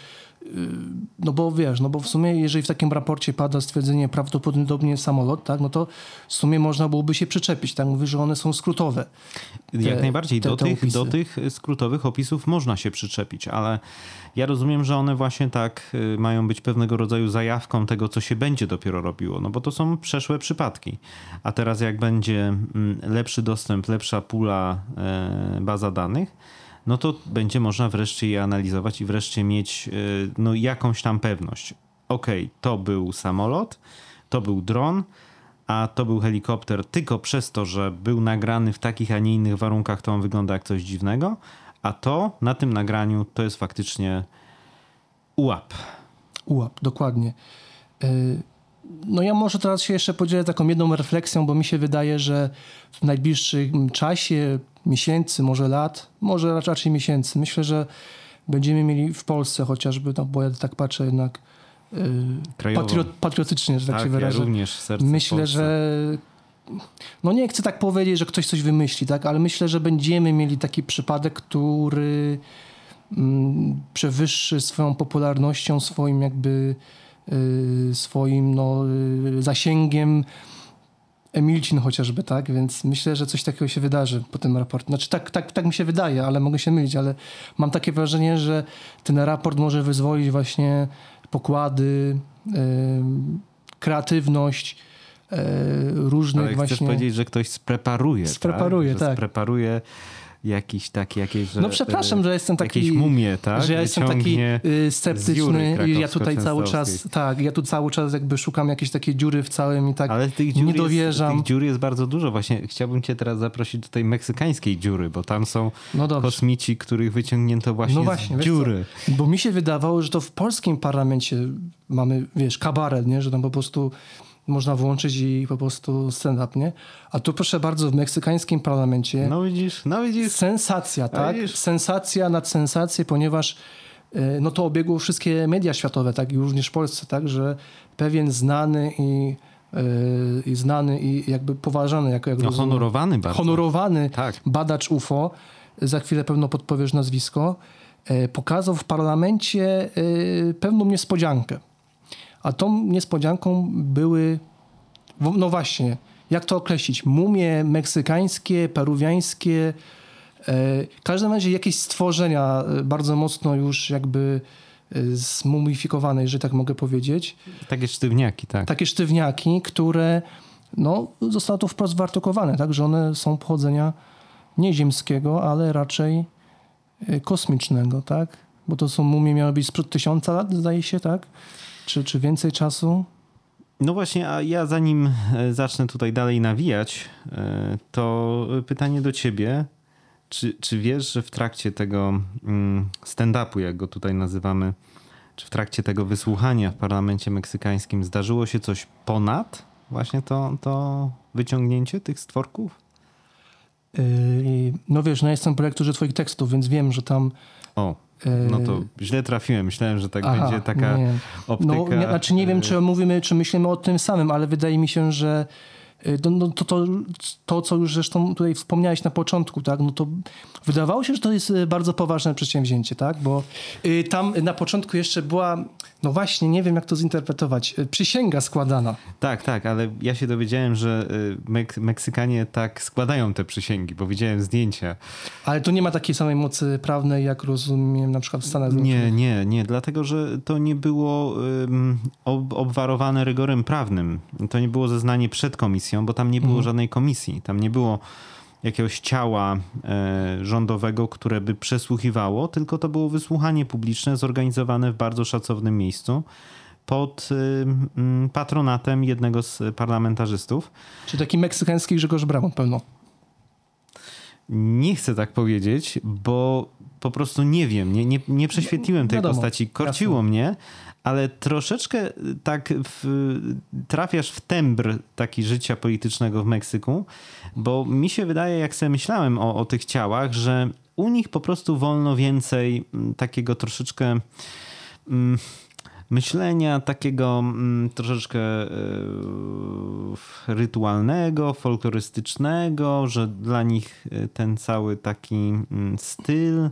no bo wiesz, no bo w sumie jeżeli w takim raporcie pada stwierdzenie prawdopodobnie samolot, tak, no to w sumie można byłoby się przyczepić, tak, mówię, że one są skrótowe. Te, Jak najbardziej, te, do, te tych, do tych skrótowych opisów można się przyczepić, ale ja rozumiem, że one właśnie tak y, mają być pewnego rodzaju zajawką tego, co się będzie dopiero robiło, no bo to są przeszłe przypadki. A teraz jak będzie mm, lepszy dostęp, lepsza pula, e, baza danych, no to będzie można wreszcie je analizować i wreszcie mieć y, no, jakąś tam pewność. Okej, to był samolot, to był dron, a to był helikopter tylko przez to, że był nagrany w takich, a nie innych warunkach, to on wygląda jak coś dziwnego, a to na tym nagraniu to jest faktycznie ułap. Ułap, dokładnie. Y, No ja może teraz się jeszcze podzielę taką jedną refleksją, bo mi się wydaje, że w najbliższym czasie, miesięcy, może lat, może raczej miesięcy, myślę, że będziemy mieli w Polsce chociażby, no bo ja tak patrzę jednak y, Krajowo. patriot, patriotycznie, że tak, się ja wyrażę. również serce Myślę, że no nie chcę tak powiedzieć, że ktoś coś wymyśli, tak, ale myślę, że będziemy mieli taki przypadek, który mm, przewyższy swoją popularnością, swoim jakby swoim no, y, zasięgiem Emilcin chociażby, tak? Więc myślę, że coś takiego się wydarzy po tym raporcie. Znaczy tak, tak, tak mi się wydaje, ale mogę się mylić, ale mam takie wrażenie, że ten raport może wyzwolić właśnie pokłady, ym, kreatywność y, różnych Ale właśnie... chcesz powiedzieć, że ktoś spreparuje, Spreparuje, tak? Tak. Spreparuje jakiś taki, jakieś... Że, No przepraszam, e, że jestem taki... Jakieś mumie, tak? Że ja jestem taki y, dziury sceptyczny i ja tutaj cały czas, tak, ja tu cały czas jakby szukam jakiejś takiej dziury w całym i tak Ale tych dziur, nie jest, dowierzam. tych dziur jest bardzo dużo. Właśnie chciałbym cię teraz zaprosić do tej meksykańskiej dziury, bo tam są No dobrze. kosmici, których wyciągnięto właśnie, No właśnie, z dziury. Bo mi się wydawało, że to w polskim parlamencie mamy, wiesz, kabaret, nie? Że tam po prostu można włączyć i po prostu stand-up, nie? A tu proszę bardzo, w meksykańskim parlamencie No widzisz, no widzisz. sensacja, tak? widzisz? Sensacja nad sensację, ponieważ e, no to obiegło wszystkie media światowe, tak? I również w Polsce, tak? Że pewien znany i, e, i znany i jakby poważany jako jak No rozumiem, honorowany bardzo. honorowany Tak. badacz UFO, za chwilę pewno podpowiesz nazwisko, e, pokazał w parlamencie pewną niespodziankę. A tą niespodzianką były, no właśnie, jak to określić? Mumie meksykańskie, peruwiańskie, e, w każdym razie jakieś stworzenia e, bardzo mocno już jakby e, zmumifikowane, jeżeli tak mogę powiedzieć Takie sztywniaki, tak. takie sztywniaki, które no, zostało to wprost wyartykułowane, tak, że one są pochodzenia nie ziemskiego, ale raczej kosmicznego, tak? Bo to są mumie miały być sprzed tysiąca lat, zdaje się, tak? Czy, czy więcej czasu? No właśnie, a ja zanim e, zacznę tutaj dalej nawijać, e, to pytanie do ciebie. Czy, czy wiesz, że w trakcie tego mm, stand-upu, jak go tutaj nazywamy, czy w trakcie tego wysłuchania w parlamencie meksykańskim zdarzyło się coś ponad właśnie to, to wyciągnięcie tych stworków? Yy, no wiesz, no jestem po lekturze twoich tekstów, więc wiem, że tam... O, no to źle trafiłem. Myślałem, że tak Aha, będzie taka nie. optyka. No, nie, znaczy nie wiem, e, czy mówimy, czy myślimy o tym samym, ale wydaje mi się, że y, no, no, to, to, to, co już zresztą tutaj wspomniałeś na początku, tak, no to wydawało się, że to jest bardzo poważne przedsięwzięcie, tak, bo tam na początku jeszcze była, no właśnie, nie wiem jak to zinterpretować, y, przysięga składana. Tak, tak, ale ja się dowiedziałem, że y, Mek- Meksykanie tak składają te przysięgi, bo widziałem zdjęcia. Ale to nie ma takiej samej mocy prawnej, jak rozumiem na przykład w Stanach Zjednoczonych. Nie, nie, nie, dlatego że to nie było ym, ob, obwarowane rygorem prawnym. To nie było zeznanie przed komisją, bo tam nie było żadnej komisji. Tam nie było jakiegoś ciała e, rządowego, które by przesłuchiwało, tylko to było wysłuchanie publiczne zorganizowane w bardzo szacownym miejscu pod ym, patronatem jednego z parlamentarzystów. Czy taki meksykański Grzegorz Braun pełno. Nie chcę tak powiedzieć, bo po prostu nie wiem, nie, nie, nie prześwietliłem tej Wiadomo, postaci. Korciło mnie, ale troszeczkę tak w, trafiasz w tembr taki życia politycznego w Meksyku, bo mi się wydaje, jak sobie myślałem o, o tych ciałach, że u nich po prostu wolno więcej mm, takiego troszeczkę mm, myślenia takiego mm, troszeczkę e, rytualnego, folklorystycznego, że dla nich e, ten cały taki mm, styl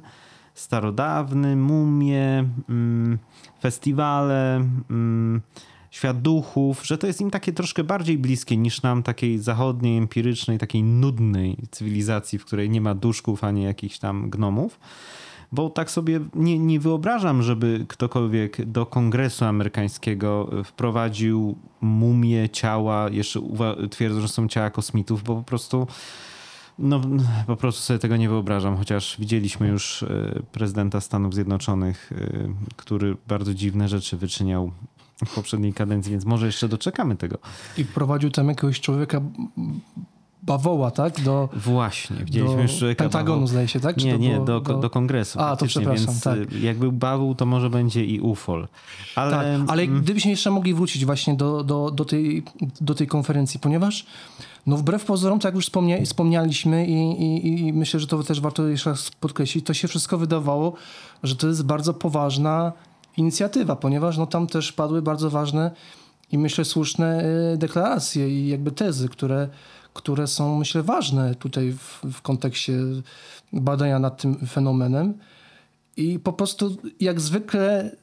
starodawny, mumie, mm, festiwale, mm, świat duchów, że to jest im takie troszkę bardziej bliskie niż nam takiej zachodniej, empirycznej, takiej nudnej cywilizacji, w której nie ma duszków ani jakichś tam gnomów. Bo tak sobie nie, nie wyobrażam, żeby ktokolwiek do kongresu amerykańskiego wprowadził mumię ciała, jeszcze uwa- twierdzą, że są ciała kosmitów, bo po prostu No, po prostu sobie tego nie wyobrażam, chociaż widzieliśmy już e, prezydenta Stanów Zjednoczonych, e, który bardzo dziwne rzeczy wyczyniał w poprzedniej kadencji, więc może jeszcze doczekamy tego. I prowadził tam jakiegoś człowieka bawoła, tak? Do, Właśnie, widzieliśmy do już Pentagonu, Bawoł. zdaje się, tak? Czy Nie, nie, było do, do kongresu. A, to przepraszam, więc tak. e, jak był Bawoł, to może będzie i UFOL. Ale, Tak, ale mm, gdybyśmy jeszcze mogli wrócić właśnie do, do, do, tej, do tej konferencji, ponieważ no wbrew pozorom, tak jak już wspomnia, wspomnialiśmy i, i, i myślę, że to też warto jeszcze raz podkreślić, to się wszystko wydawało, że to jest bardzo poważna inicjatywa, ponieważ no, tam też padły bardzo ważne i myślę słuszne e, deklaracje i jakby tezy, które, które są myślę ważne tutaj w, w kontekście badania nad tym fenomenem. I po prostu jak zwykle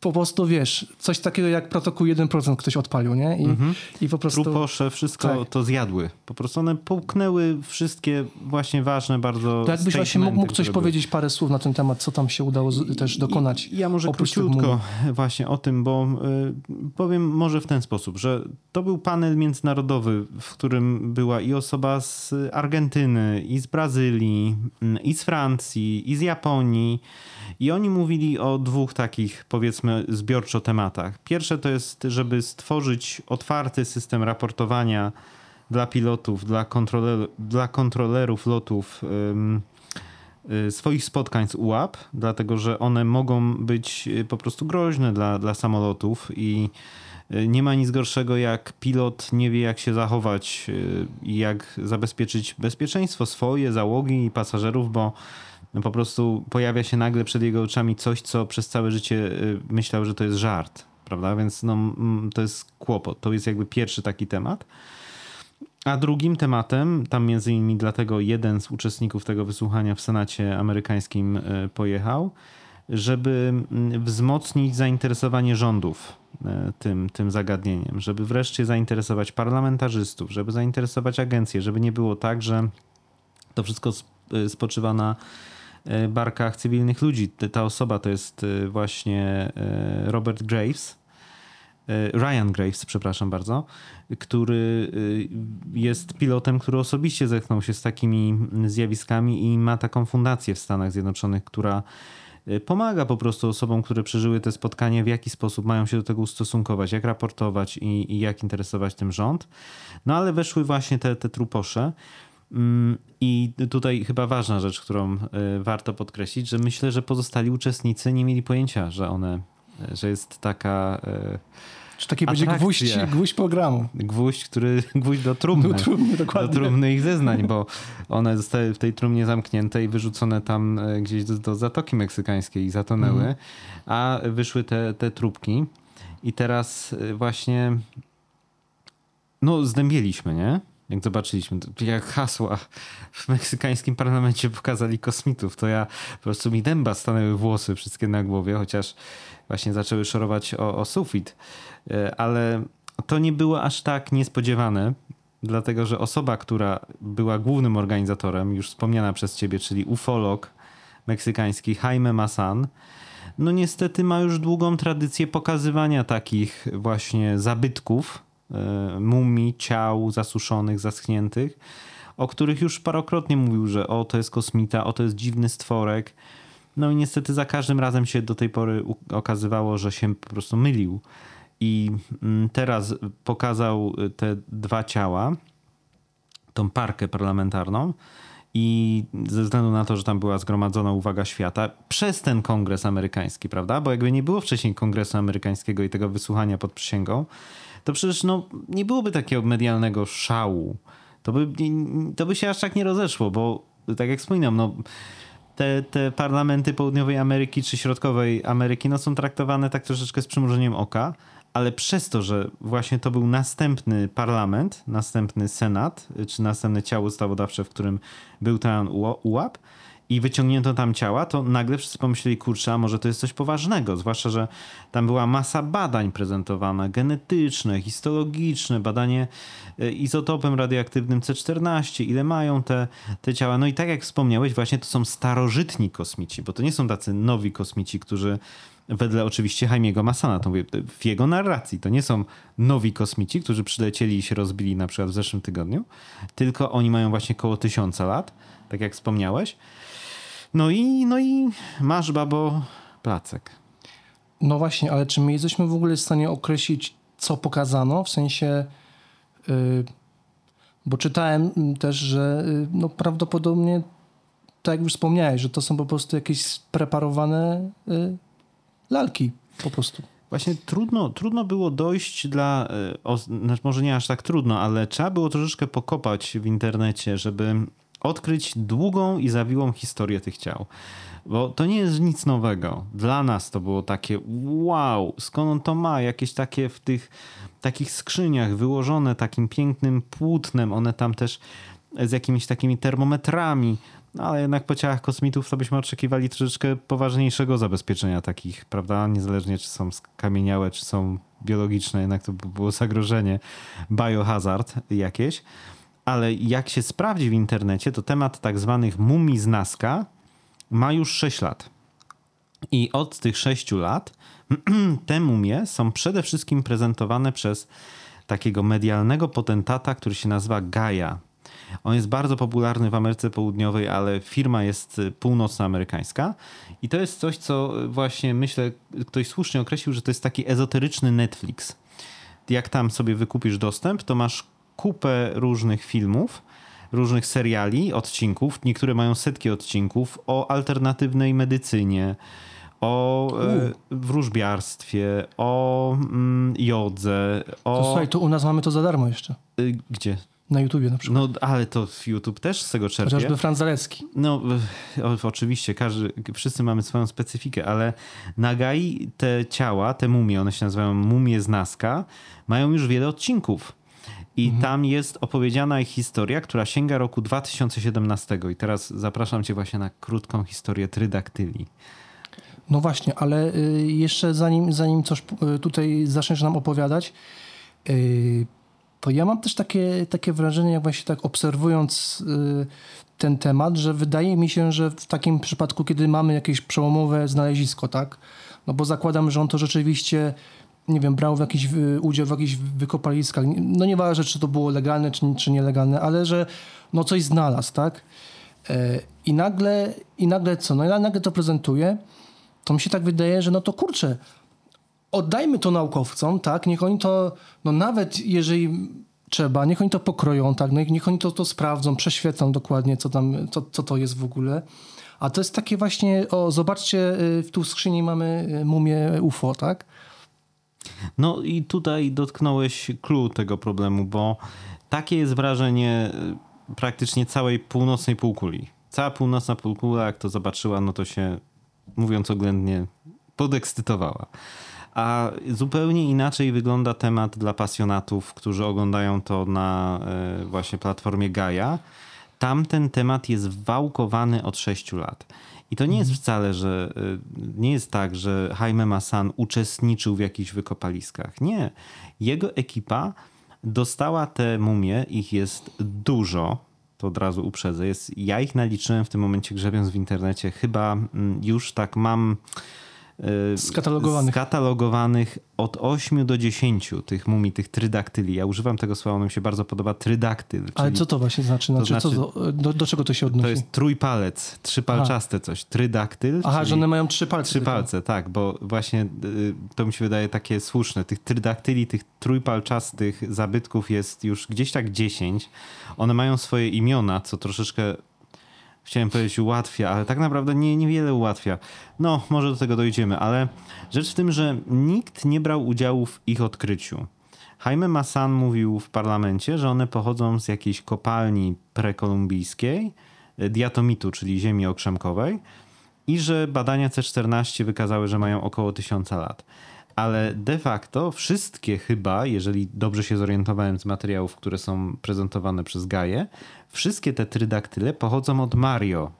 po prostu wiesz, coś takiego jak protokół 1% ktoś odpalił, nie? I, i po prostu... truposze, wszystko tak. to zjadły. Po prostu one połknęły wszystkie właśnie ważne bardzo To jakbyś właśnie mógł, mógł coś które powiedzieć, parę słów na ten temat, co tam się udało z, też dokonać. I, ja może króciutko właśnie o tym, bo y, powiem może w ten sposób, że to był panel międzynarodowy, w którym była i osoba z Argentyny, i z Brazylii, mm, i z Francji, i z Japonii. I oni mówili o dwóch takich, powiedzmy, zbiorczo tematach. Pierwsze to jest, żeby stworzyć otwarty system raportowania dla pilotów, dla, kontroler, dla kontrolerów lotów y, swoich spotkań z UAP, dlatego że one mogą być y, po prostu groźne dla, dla samolotów i y, nie ma nic gorszego jak pilot nie wie jak się zachować i jak zabezpieczyć bezpieczeństwo swoje, załogi i pasażerów, bo no po prostu pojawia się nagle przed jego oczami coś, co przez całe życie y, myślał, że to jest żart, prawda? Więc no, to jest kłopot. To jest jakby pierwszy taki temat. A drugim tematem, tam między innymi dlatego jeden z uczestników tego wysłuchania w Senacie amerykańskim y, pojechał, żeby wzmocnić zainteresowanie rządów y, tym, tym zagadnieniem, żeby wreszcie zainteresować parlamentarzystów, żeby zainteresować agencje, żeby nie było tak, że to wszystko sp- spoczywa na barkach cywilnych ludzi. Ta osoba to jest y, właśnie y, Robert Graves, Ryan Graves, przepraszam bardzo, który jest pilotem, który osobiście zetknął się z takimi zjawiskami i ma taką fundację w Stanach Zjednoczonych, która pomaga po prostu osobom, które przeżyły te spotkania, w jaki sposób mają się do tego ustosunkować, jak raportować i, i jak interesować tym rząd. No ale weszły właśnie te, te truposze. Mm, I tutaj chyba ważna rzecz, którą y, warto podkreślić, że myślę, że pozostali uczestnicy nie mieli pojęcia, że one, y, że jest taka y, Czy taki będzie gwóźdź, gwóźdź programu? gwóźdź, który gwóźdź do trumny. Do trumny, do dokładnie. trumny ich zeznań, bo one zostały w tej trumnie zamknięte i wyrzucone tam e, gdzieś do, do Zatoki Meksykańskiej i zatonęły, Mhm. a wyszły te, te trupki i teraz właśnie no zdębieliśmy, nie? Jak zobaczyliśmy, jak hasła w meksykańskim parlamencie pokazali kosmitów, to ja po prostu mi dęba stanęły włosy wszystkie na głowie, chociaż właśnie zaczęły szorować o, o sufit. E, Ale to nie było aż tak niespodziewane, dlatego że osoba, która była głównym organizatorem, już wspomniana przez ciebie, czyli ufolog meksykański Jaime Masan, no niestety ma już długą tradycję pokazywania takich właśnie zabytków, mumii, ciał zasuszonych, zaschniętych, o których już parokrotnie mówił, że o to jest kosmita, o to jest dziwny stworek. No i niestety za każdym razem się do tej pory okazywało, że się po prostu mylił. I mm, teraz pokazał y, te dwa ciała, tą parkę parlamentarną. I ze względu na to, że tam była zgromadzona uwaga świata przez ten kongres amerykański, prawda? Bo jakby nie było wcześniej kongresu amerykańskiego i tego wysłuchania pod przysięgą, to przecież no, nie byłoby takiego medialnego szału. To by, to by się aż tak nie rozeszło, bo tak jak wspominam, no, te, te parlamenty południowej Ameryki czy środkowej Ameryki no, są traktowane tak troszeczkę z przymrużeniem oka, ale przez to, że właśnie to był następny parlament, następny senat, czy następne ciało ustawodawcze, w którym był ten UAP i wyciągnięto tam ciała, to nagle wszyscy pomyśleli, kurczę, a może to jest coś poważnego, zwłaszcza, że tam była masa badań prezentowana, genetyczne, histologiczne, badanie e, izotopem radioaktywnym C14, ile mają te, te ciała. No i tak jak wspomniałeś, właśnie to są starożytni kosmici, bo to nie są tacy nowi kosmici, którzy wedle oczywiście Jaimiego Massana. To mówię, w jego narracji to nie są nowi kosmici, którzy przylecieli i się rozbili na przykład w zeszłym tygodniu, tylko oni mają właśnie koło tysiąca lat, tak jak wspomniałeś. No i, no i masz, babo, placek. No właśnie, ale czy my jesteśmy w ogóle w stanie określić, co pokazano? W sensie, y, bo czytałem też, że y, no prawdopodobnie, tak jak już wspomniałeś, że to są po prostu jakieś spreparowane y, lalki po prostu. Właśnie trudno, trudno było dojść dla, e, o, znaczy może nie aż tak trudno, ale trzeba było troszeczkę pokopać w internecie, żeby odkryć długą i zawiłą historię tych ciał. Bo to nie jest nic nowego. Dla nas to było takie wow, skąd on to ma? Jakieś takie w tych takich skrzyniach wyłożone takim pięknym płótnem. One tam też z jakimiś takimi termometrami. No, ale jednak po ciałach kosmitów to byśmy oczekiwali troszeczkę poważniejszego zabezpieczenia takich, prawda? Niezależnie czy są skamieniałe, czy są biologiczne, jednak to by było zagrożenie, biohazard jakieś. Ale jak się sprawdzi w internecie, to temat tak zwanych mumii z Nazca ma już 6 lat. I od tych 6 lat te mumie są przede wszystkim prezentowane przez takiego medialnego potentata, który się nazywa Gaia. On jest bardzo popularny w Ameryce Południowej, ale firma jest północnoamerykańska. I to jest coś, co właśnie myślę, ktoś słusznie określił, że to jest taki ezoteryczny Netflix. Jak tam sobie wykupisz dostęp, to masz kupę różnych filmów, różnych seriali, odcinków. Niektóre mają setki odcinków o alternatywnej medycynie, o e, wróżbiarstwie, o mm, jodze, o... To słuchaj, to u nas mamy to za darmo jeszcze. Y, Gdzie? Na YouTubie na przykład. No, ale to YouTube też z tego czerpie. Chociażby Franz Zalecki. No, o, oczywiście, każdy, wszyscy mamy swoją specyfikę, ale na Gai te ciała, te mumie, one się nazywają mumie z Nazca, mają już wiele odcinków. I tam jest opowiedziana ich historia, która sięga roku 2017. I teraz zapraszam cię właśnie na krótką historię trydaktyli. No właśnie, ale y, jeszcze zanim, zanim coś y, tutaj zaczniesz nam opowiadać, y, to ja mam też takie, takie wrażenie, jak właśnie tak obserwując y, ten temat, że wydaje mi się, że w takim przypadku, kiedy mamy jakieś przełomowe znalezisko, tak? No bo zakładam, że on to rzeczywiście, nie wiem, brał w jakiś y, udział w jakichś wykopaliskach. No nieważne, czy to było legalne, czy, czy nielegalne, ale że no coś znalazł, tak? E, I nagle, I nagle co? No i nagle to prezentuje, to mi się tak wydaje, że no to kurczę, oddajmy to naukowcom, tak? Niech oni to, no nawet jeżeli trzeba, niech oni to pokroją, tak? No, niech oni to, to sprawdzą, prześwietlą dokładnie, co tam, co, co to jest w ogóle. A to jest takie właśnie, o zobaczcie, y, w tu skrzyni mamy y, mumię UFO, tak? No i tutaj dotknąłeś clue tego problemu, bo takie jest wrażenie y, praktycznie całej północnej półkuli. Cała północna półkula, jak to zobaczyła, no to się, mówiąc oględnie, podekscytowała. A zupełnie inaczej wygląda temat dla pasjonatów, którzy oglądają to na e, właśnie platformie Gaia. Tam ten temat jest wałkowany od 6 lat. I to nie jest wcale, że e, nie jest tak, że Jaime Massan uczestniczył w jakichś wykopaliskach. Nie. Jego ekipa dostała te mumie, ich jest dużo, to od razu uprzedzę. Jest, ja ich naliczyłem w tym momencie grzebiąc w internecie. Chyba mm, już tak mam Skatalogowanych. skatalogowanych od 8 do 10 tych mumii, tych trydaktyli. Ja używam tego słowa, ono mi się bardzo podoba, trydaktyl. Ale co to właśnie znaczy? znaczy, znaczy- co to, do, do czego to się odnosi? To jest trójpalec, trzypalczaste coś. Trydaktyl. Aha, że one mają trzy palce. Trzy palce, tak, bo właśnie y, to mi się wydaje takie słuszne. Tych trydaktyli, tych trójpalczastych zabytków jest już gdzieś tak 10. One mają swoje imiona, co troszeczkę chciałem powiedzieć ułatwia, ale tak naprawdę nie, niewiele ułatwia. No, może do tego dojdziemy, ale rzecz w tym, że nikt nie brał udziału w ich odkryciu. Jaime Massan mówił w parlamencie, że one pochodzą z jakiejś kopalni prekolumbijskiej, y, diatomitu, czyli ziemi okrzemkowej, i że badania C14 wykazały, że mają około tysiąca lat. Ale de facto wszystkie chyba, jeżeli dobrze się zorientowałem z materiałów, które są prezentowane przez Gaję, wszystkie te trydaktyle pochodzą od Mario.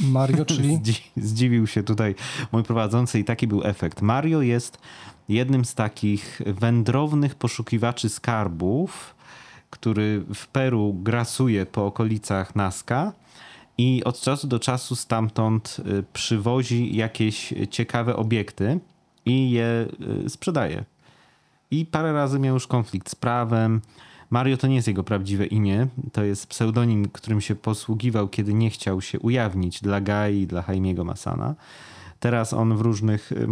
Mario, czyli... Zdzi- Zdziwił się tutaj mój prowadzący i taki był efekt. Mario jest jednym z takich wędrownych poszukiwaczy skarbów, który w Peru grasuje po okolicach Nazca i od czasu do czasu stamtąd y, przywozi jakieś ciekawe obiekty i je y, sprzedaje. I parę razy miał już konflikt z prawem. Mario to nie jest jego prawdziwe imię, to jest pseudonim, którym się posługiwał, kiedy nie chciał się ujawnić dla Gai i dla Jaimiego Masana. Teraz on w różnych y,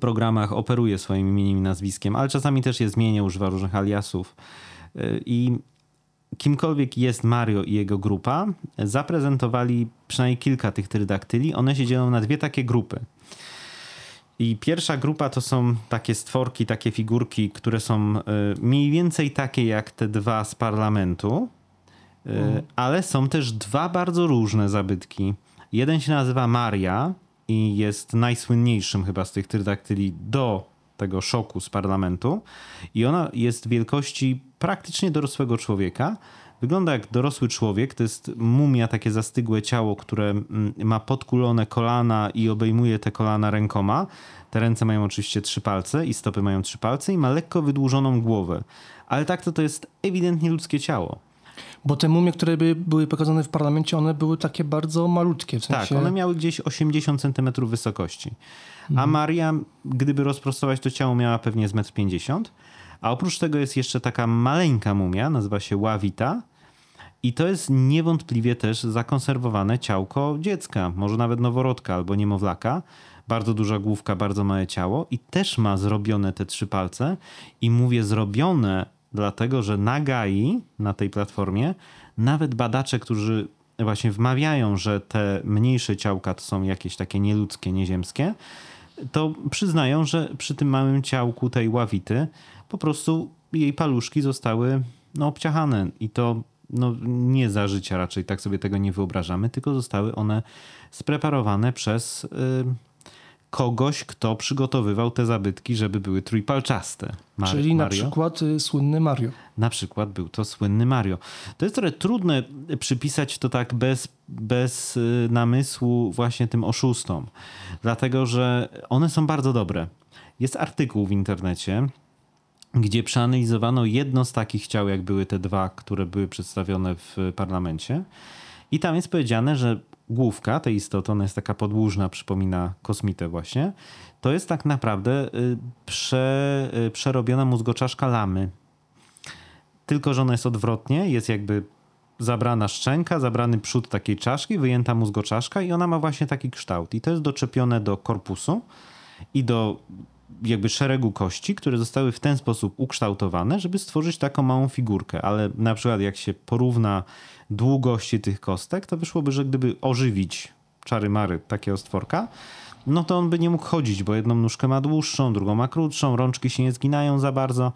programach operuje swoim imieniem i nazwiskiem, ale czasami też je zmienia, używa różnych aliasów. Y, I kimkolwiek jest Mario i jego grupa, zaprezentowali przynajmniej kilka tych trydaktyli. One się dzielą na dwie takie grupy. I pierwsza grupa to są takie stworki, takie figurki, które są y, mniej więcej takie jak te dwa z parlamentu, y, ale są też dwa bardzo różne zabytki. Jeden się nazywa Maria i jest najsłynniejszym chyba z tych trydaktyli do tego szoku z parlamentu. I ona jest wielkości praktycznie dorosłego człowieka. Wygląda jak dorosły człowiek. To jest mumia, takie zastygłe ciało, które mm, ma podkulone kolana i obejmuje te kolana rękoma. Te ręce mają oczywiście trzy palce i stopy mają trzy palce i ma lekko wydłużoną głowę. Ale tak to to jest ewidentnie ludzkie ciało. Bo te mumie, które by, były pokazane w parlamencie, one były takie bardzo malutkie. W sensie... Tak, one miały gdzieś 80 cm wysokości. A Maria, gdyby rozprostować to ciało, miała pewnie z 1,50 m. A oprócz tego jest jeszcze taka maleńka mumia, nazywa się Ławita. I to jest niewątpliwie też zakonserwowane ciałko dziecka, może nawet noworodka albo niemowlaka. Bardzo duża główka, bardzo małe ciało i też ma zrobione te trzy palce. I mówię zrobione, dlatego że na Gai, na tej platformie, nawet badacze, którzy właśnie wmawiają, że te mniejsze ciałka to są jakieś takie nieludzkie, nieziemskie, to przyznają, że przy tym małym ciałku tej ławity po prostu jej paluszki zostały no, obciachane i to no, nie za życia raczej, tak sobie tego nie wyobrażamy, tylko zostały one spreparowane przez y, kogoś, kto przygotowywał te zabytki, żeby były trójpalczaste. Mar- Czyli na Mario? przykład y, słynny Mario. Na przykład był to słynny Mario. To jest trochę trudne przypisać to tak bez, bez y, namysłu właśnie tym oszustom, dlatego że one są bardzo dobre. Jest artykuł w internecie, gdzie przeanalizowano jedno z takich ciał, jak były te dwa, które były przedstawione w parlamencie. I tam jest powiedziane, że główka tej istoty, ona jest taka podłużna, przypomina kosmitę właśnie, to jest tak naprawdę y, prze, y, przerobiona mózgoczaszka lamy. Tylko, że ona jest odwrotnie, jest jakby zabrana szczęka, zabrany przód takiej czaszki, wyjęta mózgoczaszka i ona ma właśnie taki kształt. I to jest doczepione do korpusu i do jakby szeregu kości, które zostały w ten sposób ukształtowane, żeby stworzyć taką małą figurkę. Ale na przykład jak się porówna długości tych kostek, to wyszłoby, że gdyby ożywić czary mary takiego stworka, no to on by nie mógł chodzić, bo jedną nóżkę ma dłuższą, drugą ma krótszą, rączki się nie zginają za bardzo.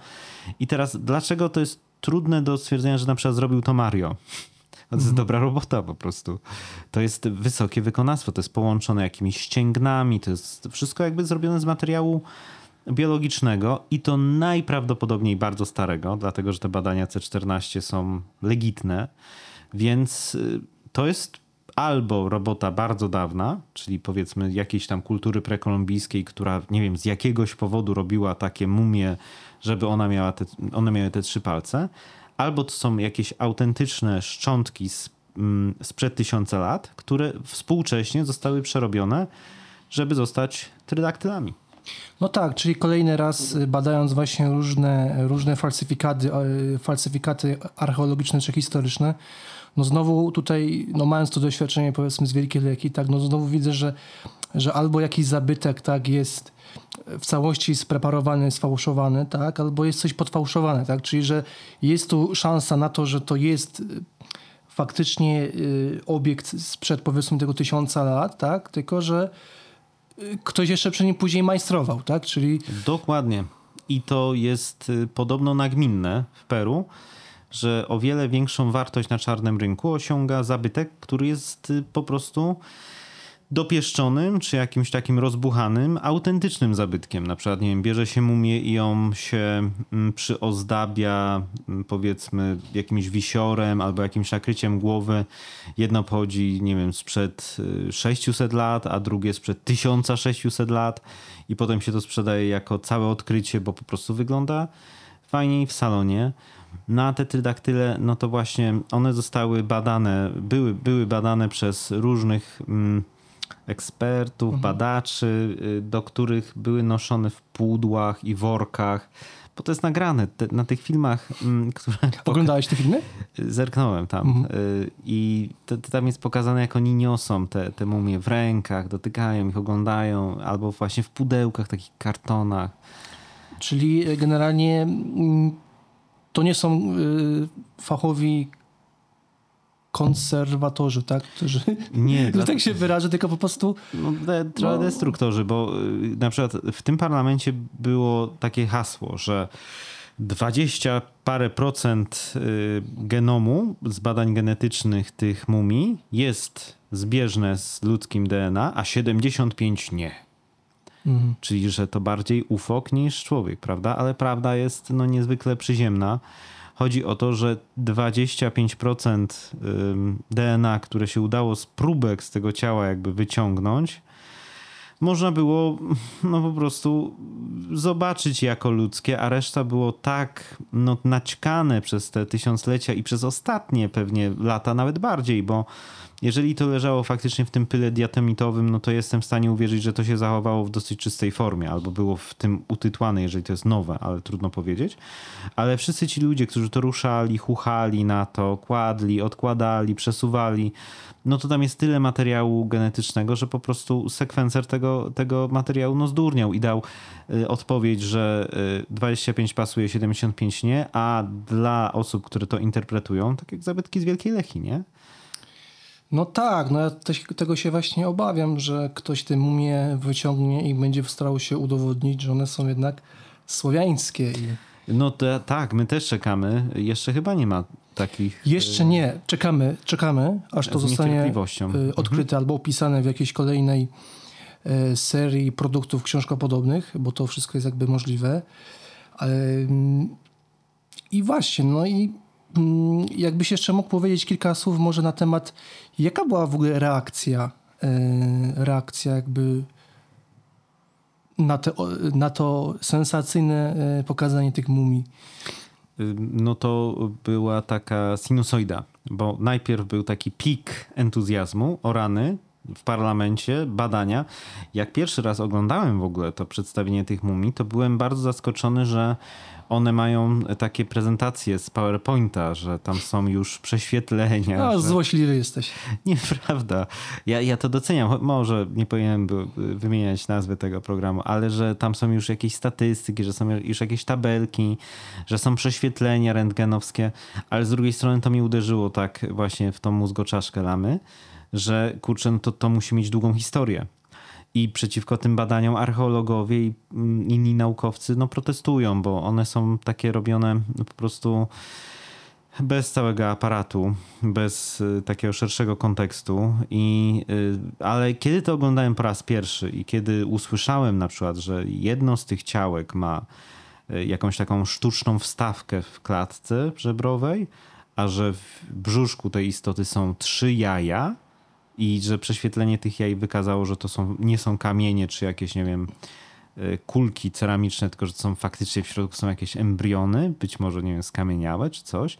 I teraz dlaczego to jest trudne do stwierdzenia, że na przykład zrobił to Mario? To jest dobra robota po prostu. To jest wysokie wykonawstwo, to jest połączone jakimiś ścięgnami, to jest wszystko jakby zrobione z materiału biologicznego i to najprawdopodobniej bardzo starego, dlatego że te badania C14 są legitne, więc y, to jest albo robota bardzo dawna, czyli powiedzmy jakiejś tam kultury prekolumbijskiej, która nie wiem z jakiegoś powodu robiła takie mumie, żeby ona miała te, one miały te trzy palce, albo to są jakieś autentyczne szczątki z, mm, sprzed tysiąca lat, które współcześnie zostały przerobione, żeby zostać trydaktylami. No tak, czyli kolejny raz y, badając właśnie różne, różne falsyfikaty, y, falsyfikaty archeologiczne czy historyczne, no znowu tutaj, no mając to doświadczenie powiedzmy z Wielkiej Leki, tak, no znowu widzę, że, że albo jakiś zabytek, tak, jest w całości spreparowany, sfałszowany, tak, albo jest coś podfałszowane, tak, czyli że jest tu szansa na to, że to jest y, faktycznie y, obiekt sprzed powiedzmy tego tysiąca lat, tak, tylko że y, ktoś jeszcze przy nim później majstrował, tak, czyli Dokładnie. I to jest podobno nagminne w Peru, że o wiele większą wartość na czarnym rynku osiąga zabytek, który jest po prostu dopieszczonym, czy jakimś takim rozbuchanym, autentycznym zabytkiem. Na przykład, nie wiem, bierze się mumię i ją się mm, przyozdabia, mm, powiedzmy, jakimś wisiorem albo jakimś nakryciem głowy. Jedno pochodzi, nie wiem, sprzed y, 600 lat, a drugie sprzed 1600 lat i potem się to sprzedaje jako całe odkrycie, bo po prostu wygląda fajniej w salonie. No a te trydaktyle, no to właśnie one zostały badane, były, były badane przez różnych mm, ekspertów, badaczy, y, do których były noszone w pudłach i workach. Bo to jest nagrane te, na tych filmach, mm, które Oglądałeś te filmy? Zerknąłem tam y, i to, to tam jest pokazane, jak oni niosą te, te mumie w rękach, dotykają ich, oglądają, albo właśnie w pudełkach, takich kartonach. Czyli generalnie mm, to nie są y, fachowi konserwatorzy, tak? Którzy, Nie, dla- tak się wyrażę, tylko po prostu no, de, trochę No. destruktorzy, bo y, na przykład w tym parlamencie było takie hasło, że 20 parę procent y, genomu z badań genetycznych tych mumii jest zbieżne z ludzkim DNA, a 75 nie. mhm. Czyli, że to bardziej ufok niż człowiek, prawda? Ale prawda jest no, niezwykle przyziemna. Chodzi o to, że 25% ym, DNA, które się udało z próbek z tego ciała jakby wyciągnąć, można było no po prostu zobaczyć jako ludzkie, a reszta było tak no, naćkane przez te tysiąclecia i przez ostatnie pewnie lata nawet bardziej, bo jeżeli to leżało faktycznie w tym pyle diatomitowym, no to jestem w stanie uwierzyć, że to się zachowało w dosyć czystej formie, albo było w tym utytłane, jeżeli to jest nowe, ale trudno powiedzieć. Ale wszyscy ci ludzie, którzy to ruszali, chuchali na to, kładli, odkładali, przesuwali, no to tam jest tyle materiału genetycznego, że po prostu sekwencer tego, tego materiału no zdurniał i dał y, odpowiedź, że y, 25 pasuje, 75 nie, a dla osób, które to interpretują, tak jak zabytki z Wielkiej Lechi, nie? No tak, no ja też, tego się właśnie obawiam, że ktoś te mumie wyciągnie i będzie starał się udowodnić, że one są jednak słowiańskie. I No to, tak, my też czekamy. Jeszcze chyba nie ma takich. jeszcze nie, czekamy, czekamy, aż to zostanie y, odkryte albo opisane w jakiejś kolejnej y, serii produktów książkopodobnych, bo to wszystko jest jakby możliwe. Ym, I właśnie, no i mm, jakbyś jeszcze mógł powiedzieć kilka słów może na temat, jaka była w ogóle reakcja, y, reakcja jakby na, te, na to sensacyjne y, pokazanie tych mumii. No to była taka sinusoida, bo najpierw był taki pik entuzjazmu o rany w parlamencie, badania. Jak pierwszy raz oglądałem w ogóle to przedstawienie tych mumii, to byłem bardzo zaskoczony, że one mają takie prezentacje z PowerPointa, że tam są już prześwietlenia. A, że... złośliwy jesteś. Nieprawda. Ja, ja to doceniam. Może nie powinienem był wymieniać nazwy tego programu, ale że tam są już jakieś statystyki, że są już jakieś tabelki, że są prześwietlenia rentgenowskie, ale z drugiej strony to mi uderzyło tak właśnie w tą mózgoczaszkę lamy, że kurczę, no to, to musi mieć długą historię. I przeciwko tym badaniom archeologowie i mm, inni naukowcy no, protestują, bo one są takie robione po prostu bez całego aparatu, bez y, takiego szerszego kontekstu. I, y, ale kiedy to oglądałem po raz pierwszy i kiedy usłyszałem na przykład, że jedno z tych ciałek ma y, jakąś taką sztuczną wstawkę w klatce żebrowej, a że w brzuszku tej istoty są trzy jaja i że prześwietlenie tych jaj wykazało, że to są, nie są kamienie czy jakieś, nie wiem, y, kulki ceramiczne, tylko że są faktycznie w środku są jakieś embriony, być może, nie wiem, skamieniałe czy coś,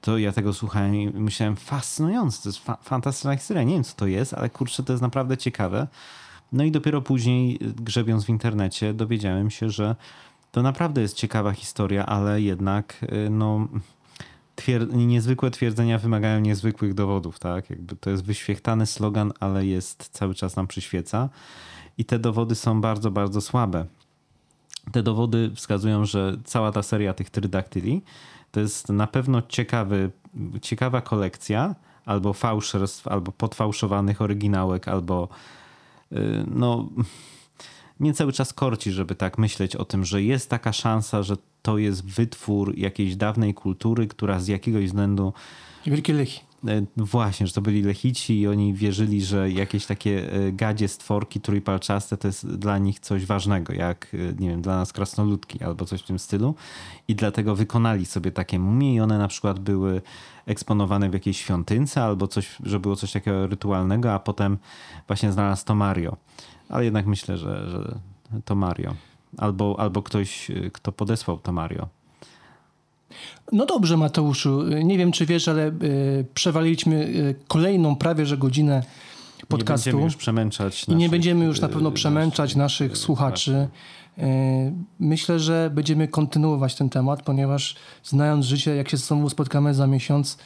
to ja tego słuchałem i myślałem, fascynujące, to jest fa- fantastyczna historia. Nie wiem, co to jest, ale kurczę, to jest naprawdę ciekawe. No i dopiero później, y, grzebiąc w internecie, dowiedziałem się, że to naprawdę jest ciekawa historia, ale jednak, y, no, twier- niezwykłe twierdzenia wymagają niezwykłych dowodów, tak? Jakby to jest wyświechtany slogan, ale jest cały czas nam przyświeca. I te dowody są bardzo, bardzo słabe. Te dowody wskazują, że cała ta seria tych trydaktyli to jest na pewno ciekawy, ciekawa kolekcja albo fałszerstw, albo podfałszowanych oryginałek, albo y, no mnie cały czas korci, żeby tak myśleć o tym, że jest taka szansa, że to jest wytwór jakiejś dawnej kultury, która z jakiegoś względu Wielkie. E, Właśnie, że to byli lechici i oni wierzyli, że jakieś takie e, gadzie stworki trójpalczaste to jest dla nich coś ważnego, jak e, nie wiem, dla nas krasnoludki albo coś w tym stylu. I dlatego wykonali sobie takie mumie i one na przykład były eksponowane w jakiejś świątynce albo coś, że było coś takiego rytualnego, a potem właśnie znalazł to Mario. Ale jednak myślę, że, że to Mario. Albo, albo ktoś, kto podesłał to Mario. No dobrze, Mateuszu. Nie wiem, czy wiesz, ale y, przewaliliśmy y, kolejną prawie że godzinę podcastu. Nie będziemy już przemęczać I nie naszych, będziemy już na y, pewno przemęczać naszych y, słuchaczy. Y, Myślę, że będziemy kontynuować ten temat, ponieważ znając życie, jak się znowu spotkamy za miesiąc,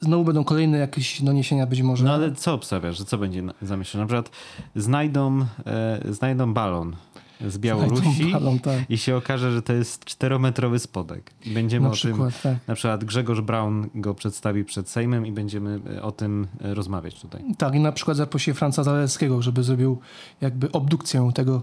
znowu będą kolejne jakieś doniesienia być może. No ale co obstawiasz, że co będzie na- zamierzone? Na przykład znajdą, e, znajdą balon z Białorusi balon, tak. i się okaże, że to jest czterometrowy spodek. I będziemy Na o przykład, tym, tak. na przykład Grzegorz Braun go przedstawi przed Sejmem i będziemy e, o tym e, rozmawiać tutaj. Tak, i na przykład zaprosi Franca Zalewskiego, żeby zrobił jakby obdukcję tego,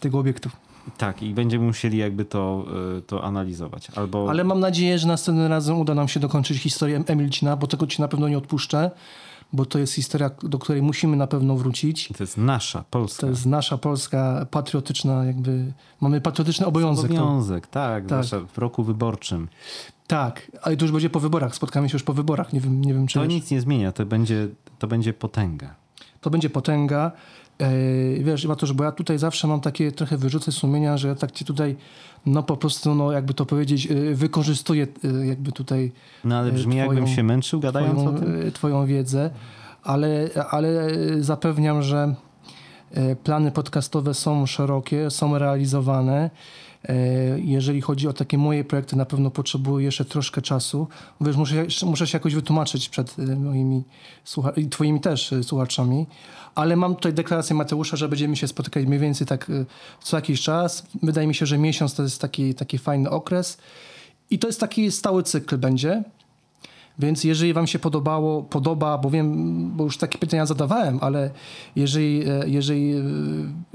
tego obiektu. Tak, i będziemy musieli jakby to, e, to analizować. Albo Ale mam nadzieję, że następnym razem uda nam się dokończyć historię Emilcina, bo tego ci na pewno nie odpuszczę, bo to jest historia, do której musimy na pewno wrócić. to jest nasza, polska. To jest nasza polska patriotyczna, jakby mamy patriotyczny obowiązek. Obowiązek, tak, Tak. w roku wyborczym. tak, ale to już będzie po wyborach. Spotkamy się już po wyborach. Nie wiem, nie wiem czy To wiesz. nic nie zmienia, to będzie, to będzie potęga. to będzie potęga. E, wiesz, Matusz, bo ja tutaj zawsze mam takie trochę wyrzuty sumienia, że ja tak ci tutaj, no po prostu, no jakby to powiedzieć, e, wykorzystuję e, jakby tutaj No ale brzmi jakbym twoją- się męczył gadając twoją, o tym. twoją wiedzę, ale, ale zapewniam, że plany podcastowe są szerokie, są realizowane. E, Jeżeli chodzi o takie moje projekty, na pewno potrzebuję jeszcze troszkę czasu. Wiesz, muszę, muszę się jakoś wytłumaczyć przed e, moimi i twoimi też e, słuchaczami, ale mam tutaj deklarację Mateusza, że będziemy się spotykać mniej więcej tak co jakiś czas. Wydaje mi się, że miesiąc to jest taki, taki fajny okres i to jest taki stały cykl będzie. Więc jeżeli wam się podobało, podoba, bo wiem, bo już takie pytania zadawałem, ale jeżeli, e, jeżeli e,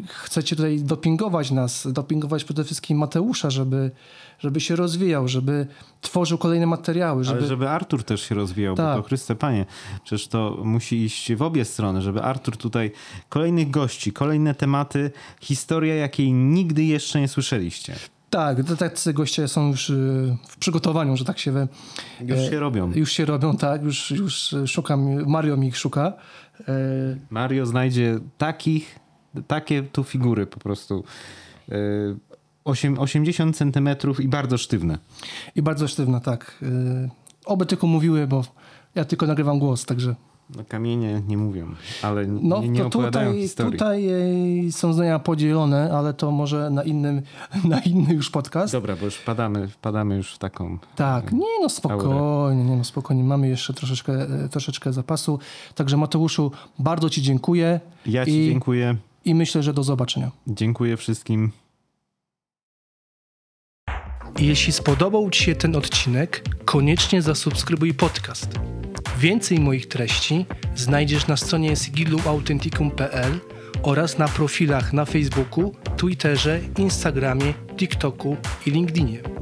chcecie tutaj dopingować nas, dopingować przede wszystkim Mateusza, żeby, żeby się rozwijał, żeby tworzył kolejne materiały, żeby... Ale żeby Artur też się rozwijał, Tak. bo to Chryste Panie, przecież to musi iść w obie strony, żeby Artur tutaj kolejnych gości, kolejne tematy, historia, jakiej nigdy jeszcze nie słyszeliście. Tak, to tacy goście są już e, w przygotowaniu, że tak się we, Już się robią. już się robią, tak, już, już szukam, Mario mi ich szuka. E, Mario znajdzie takich, takie tu figury po prostu. Yy, osiem- 80 centymetrów i bardzo sztywne. I bardzo sztywna, tak. E, oby tylko mówiły, bo ja tylko nagrywam głos, także... No, kamienie nie mówią, ale n- No nie, nie to tutaj, historii. tutaj e, są zdania podzielone, ale to może na innym, na inny już podcast. Dobra, bo już wpadamy, wpadamy już w taką... Tak, nie no spokojnie, nie no spokojnie, mamy jeszcze troszeczkę, e, troszeczkę zapasu. Także Mateuszu, bardzo Ci dziękuję Ja ci I- dziękuję. i myślę, że do zobaczenia. Dziękuję wszystkim. Jeśli spodobał Ci się ten odcinek, koniecznie zasubskrybuj podcast. Więcej moich treści znajdziesz na stronie sigiluauthenticum.pl oraz na profilach na Facebooku, Twitterze, Instagramie, TikToku i LinkedInie.